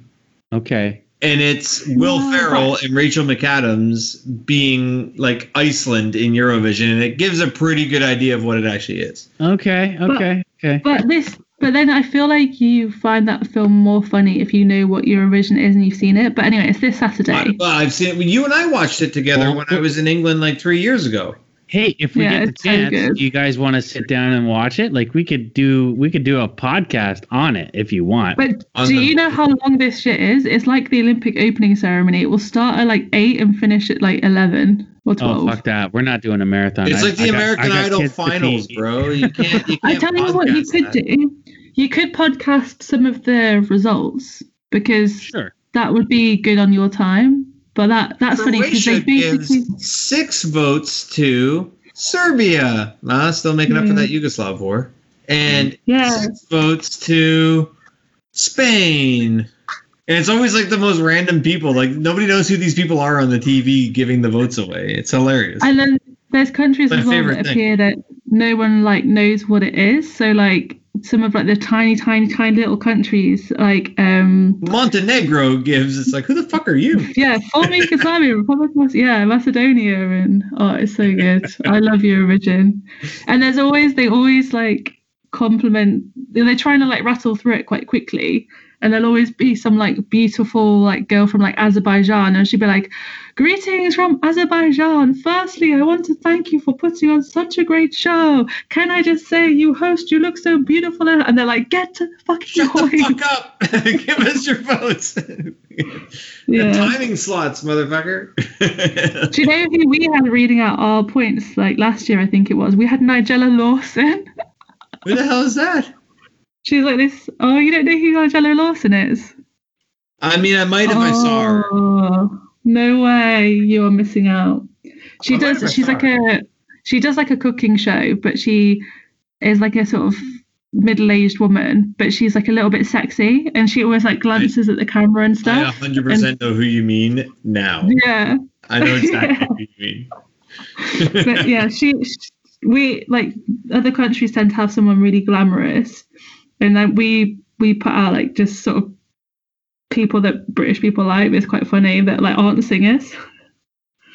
okay. and it's will Wow. ferrell and rachel mcadams being like iceland in eurovision and it gives a pretty good idea of what it actually is Okay. Okay. okay. But this, but then I feel like you find that film more funny if you know what Eurovision is and you've seen it. But anyway, it's this Saturday. I, well, i've seen it when you and i watched it together Well, when i was in england like three years ago Hey, if we Yeah, get the it's so chance, you guys want to sit down and watch it? Like we could do, we could do a podcast on it if you want. But On do the- you know how long this shit is? It's like the Olympic opening ceremony. It will start at like eight and finish at like eleven or oh twelve. fuck that! We're not doing a marathon. it's I- like the I american got idol finals bro you can't you can't I tell you what, you could that. do. You could podcast some of the results because Sure. that would be good on your time. But that that's funny because they Croatia basically gives six votes to Serbia. Nah, still making up for that Yugoslav war. And yeah. six votes to Spain. And it's always like the most random people. Like nobody knows who these people are on the TV giving the votes away. It's hilarious. And then there's countries as well that thing. appear that no one like knows what it is. So like some of like the tiny, tiny, tiny little countries, like um Montenegro gives. It's like who the fuck are you? yeah, former Yugoslavia, Republic of yeah, Macedonia, and oh, it's so good. I love your origin. And there's always they always like compliment. They're trying to like rattle through it quite quickly. And there'll always be some like beautiful like girl from like Azerbaijan, and she'd be like, "Greetings from Azerbaijan. Firstly, I want to thank you for putting on such a great show. Can I just say, you host, you look so beautiful." And they're like, "Get to the fucking Shut the fuck up. Give us your votes. Yeah. Timing slots, motherfucker. Do you know who we had reading out our points like last year? I think it was. We had Nigella Lawson. who the hell is that? She's like this. Oh, you don't know who Nigella Lawson is? I mean, I might if I saw her. Oh, no way! You are missing out. She I does. She's like a. She does like a cooking show, but she is like a sort of middle-aged woman, but she's like a little bit sexy, and she always like glances at the camera and stuff. I stuff. 100% know who you mean now. Yeah. I know exactly who you mean. but yeah, she, she- we like other countries tend to have someone really glamorous, and then we we put out like just sort of people that British people like. It's quite funny that like aren't singers.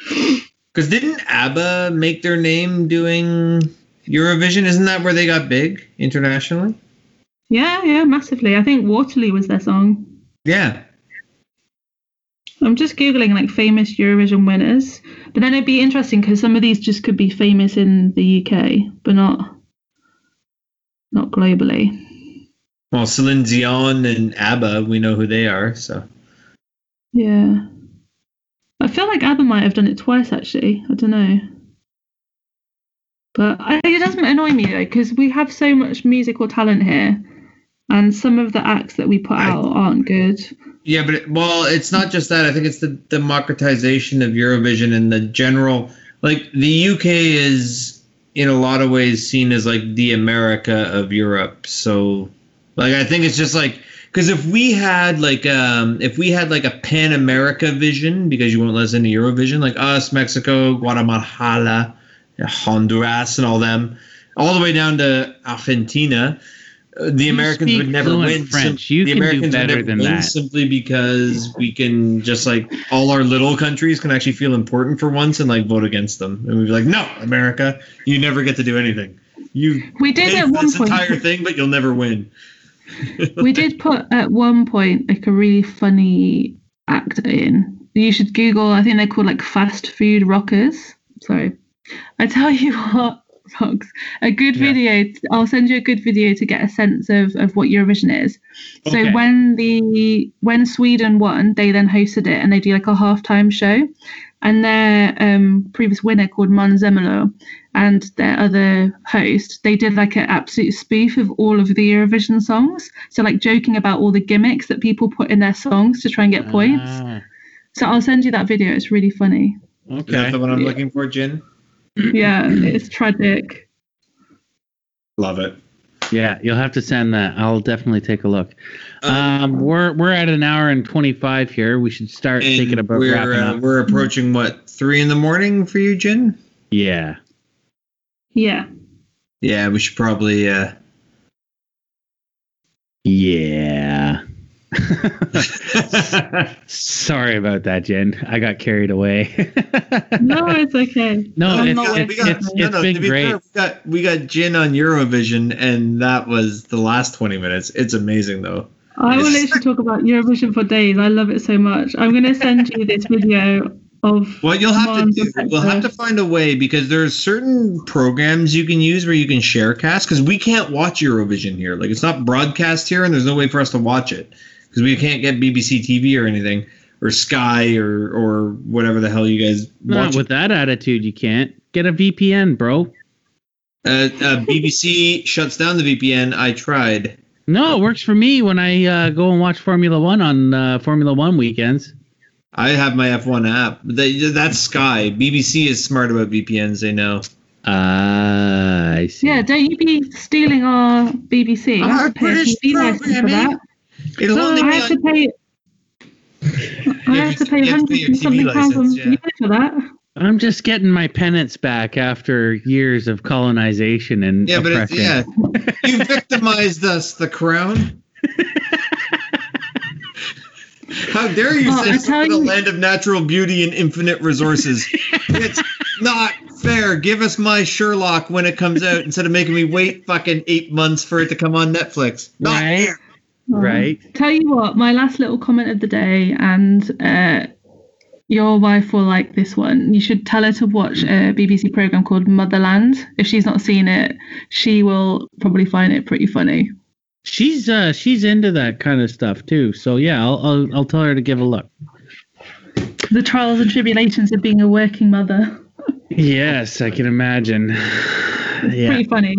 Because didn't ABBA make their name doing Eurovision? Isn't that where they got big internationally? Yeah, yeah, massively. I think Waterloo was their song. Yeah. I'm just googling like famous Eurovision winners, but then it'd be interesting because some of these just could be famous in the UK, but not not globally. Well, Celine Dion and ABBA, we know who they are. So Yeah. I feel like ABBA might have done it twice actually. I don't know. But I, it doesn't annoy me though, because we have so much musical talent here, and some of the acts that we put I- out aren't good. yeah, but it, well, it's not just that. I think it's the democratization of Eurovision and the general. Like the UK is in a lot of ways seen as like the America of Europe. So, like, I think it's just like because if we had like um if we had like a pan America vision because you won't listen to Eurovision like us Mexico Guatemala Honduras and all them all the way down to Argentina uh, the You Americans would never win French. sim- You the can do Americans would better never than win that. simply because we can just like all our little countries can actually feel important for once and like vote against them and we'd be like no America you never get to do anything you We did at one this point. entire thing but you'll never win we did put at one point like a really funny actor in. You should Google. I think they're called like fast food rockers. Sorry, I tell you what, rocks a good Yeah. video. I'll send you a good video to get a sense of of what Eurovision is. So Okay. when the when Sweden won, they then hosted it and they do like a halftime show. And their um, previous winner called Zelmerlöw and their other host, they did like an absolute spoof of all of the Eurovision songs. So like joking about all the gimmicks that people put in their songs to try and get points. Ah, So I'll send you that video. It's really funny. Is okay. that the one I'm Yeah. looking for, Gin? Yeah, it's tragic. Love it. Yeah, you'll have to send that. I'll definitely take a look. Uh, Um, we're we're at an hour and twenty five here. We should start And thinking about we're wrapping uh, we're approaching what three in the morning for you, Gin? Yeah. Yeah. Yeah, we should probably. uh Yeah. Sorry about that, Gin. I got carried away. No, it's okay. No, I'm it's- not it's- with it's- you. it's been great. fair, we got we got Gin on Eurovision, and that was the last twenty minutes. It's amazing though. I will Yes. literally talk about Eurovision for days. I love it so much. I'm going to send you this video of. What you'll have to do, we'll have to find a way because there's certain programs you can use where you can share cast because we can't watch Eurovision here. Like it's not broadcast here, and there's no way for us to watch it because we can't get BBC TV or anything or Sky or or whatever the hell you guys Not watch. with that attitude, you can't get a VPN, bro. uh, uh, BBC shuts down the VPN. I tried. No, it works for me when I uh, go and watch Formula One on uh, Formula One weekends. I have my F1 app. They, that's Sky. BBC is smart about VPNs. They know. Ah, I see. Yeah, don't you be stealing our BBC? I Our have to pay a British TV license for programming. that. It'll No, only I be have to pay. I Yeah, have to you pay have to pay hundreds your and TV something pounds a license, yeah. year for that. I'm just getting my penance back after years of colonization and yeah, but it's, yeah, you victimized us, the crown. How dare you Oh, say I this in a you- land of natural beauty and infinite resources? it's not fair. Give us my Sherlock when it comes out instead of making me wait fucking eight months for it to come on Netflix. Not Right. fair. Right. Tell you what, my last little comment of the day, and uh, your wife will like this one. You should tell her to watch a BBC program called Motherland. If she's not seen it, she will probably find it pretty funny. She's uh she's into that kind of stuff too. So yeah, I'll I'll, I'll tell her to give a look. The trials and tribulations of being a working mother. Yes, I can imagine. Yeah. Pretty funny.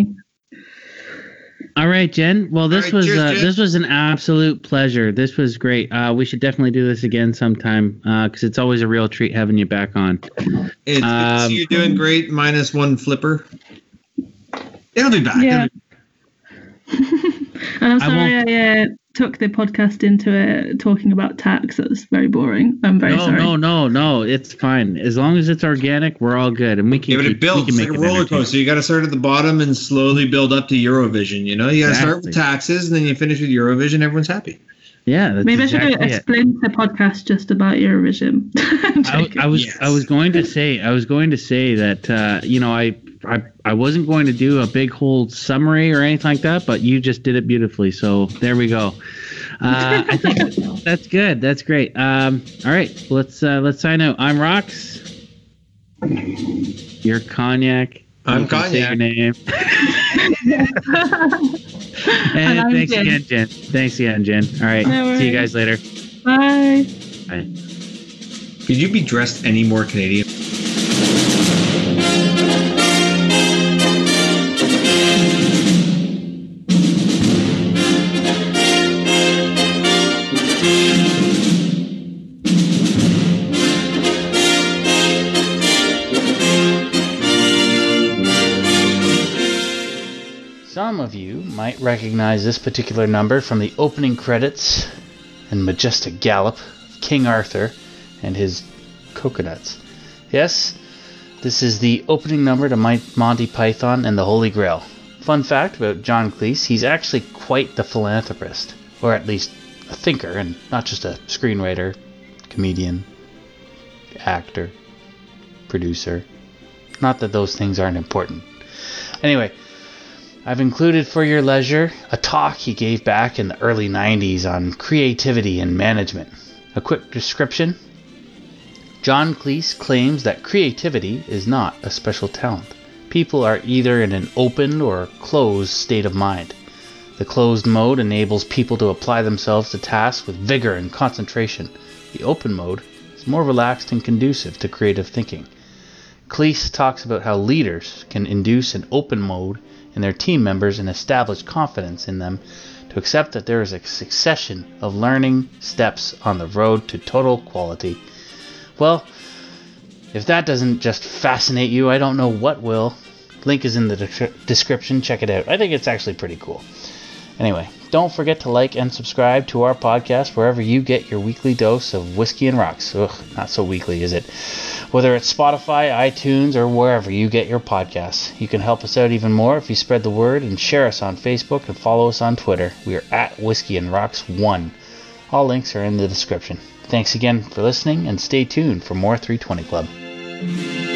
All right, Gin. Well, this right, was cheers, uh, Gin. this was an absolute pleasure. This was great. Uh, we should definitely do this again sometime because it's always a real treat having you back on. It's, Um, it's you're doing great. Minus one flipper. It'll be back. Yeah. And I'm sorry I, uh, took the podcast into it talking about tax. That's very boring. I'm very no, sorry. no, no, no. It's fine as long as it's organic. We're all good, and we can. Yeah, but keep, it builds we can like make a roller entertaining. coaster. You got to start at the bottom and slowly build up to Eurovision. You know, you got to start with taxes, and then you finish with Eurovision. Everyone's happy. Yeah, that's Maybe I should explain do a it. splinter podcast just about Eurovision. I'm I, joking. I was Yes. I was going to say I was going to say that uh, you know I, I I wasn't going to do a big whole summary or anything like that, but you just did it beautifully. So there we go. Uh, I think that's good. That's great. Um, all right, let's uh, let's sign out. I'm Rocks. You're Cognac. I'm You can say your Cognac. name. And and thanks Gin. again, Gin. Thanks again, Gin. All right. No See you guys later. Bye. Bye. Could you be dressed any more Canadian? Recognize this particular number from the opening credits and majestic gallop of King Arthur and his coconuts. Yes, this is the opening number to Monty Python and the Holy Grail. Fun fact about John Cleese, he's actually quite the philanthropist, or at least a thinker, and not just a screenwriter, comedian, actor, producer. Not that those things aren't important. Anyway, I've included for your leisure a talk he gave back in the early 90s on creativity and management. A quick description John Cleese claims that creativity is not a special talent. People are either in an open or closed state of mind. The closed mode enables people to apply themselves to tasks with vigor and concentration. The open mode is more relaxed and conducive to creative thinking. Cleese talks about how leaders can induce an open mode in their team members and establish confidence in them to accept that there is a succession of learning steps on the road to total quality. Well, if that doesn't just fascinate you, I don't know what will. Link is in the de- description. Check it out. I think it's actually pretty cool. Anyway, don't forget to like and subscribe to our podcast wherever you get your weekly dose of whiskey and rocks. Ugh, not so weekly, is it? Whether it's Spotify, iTunes, or wherever you get your podcasts. You can help us out even more if you spread the word and share us on Facebook and follow us on Twitter. We are at Whiskey and Rocks 1. All links are in the description. Thanks again for listening and stay tuned for more 320 Club.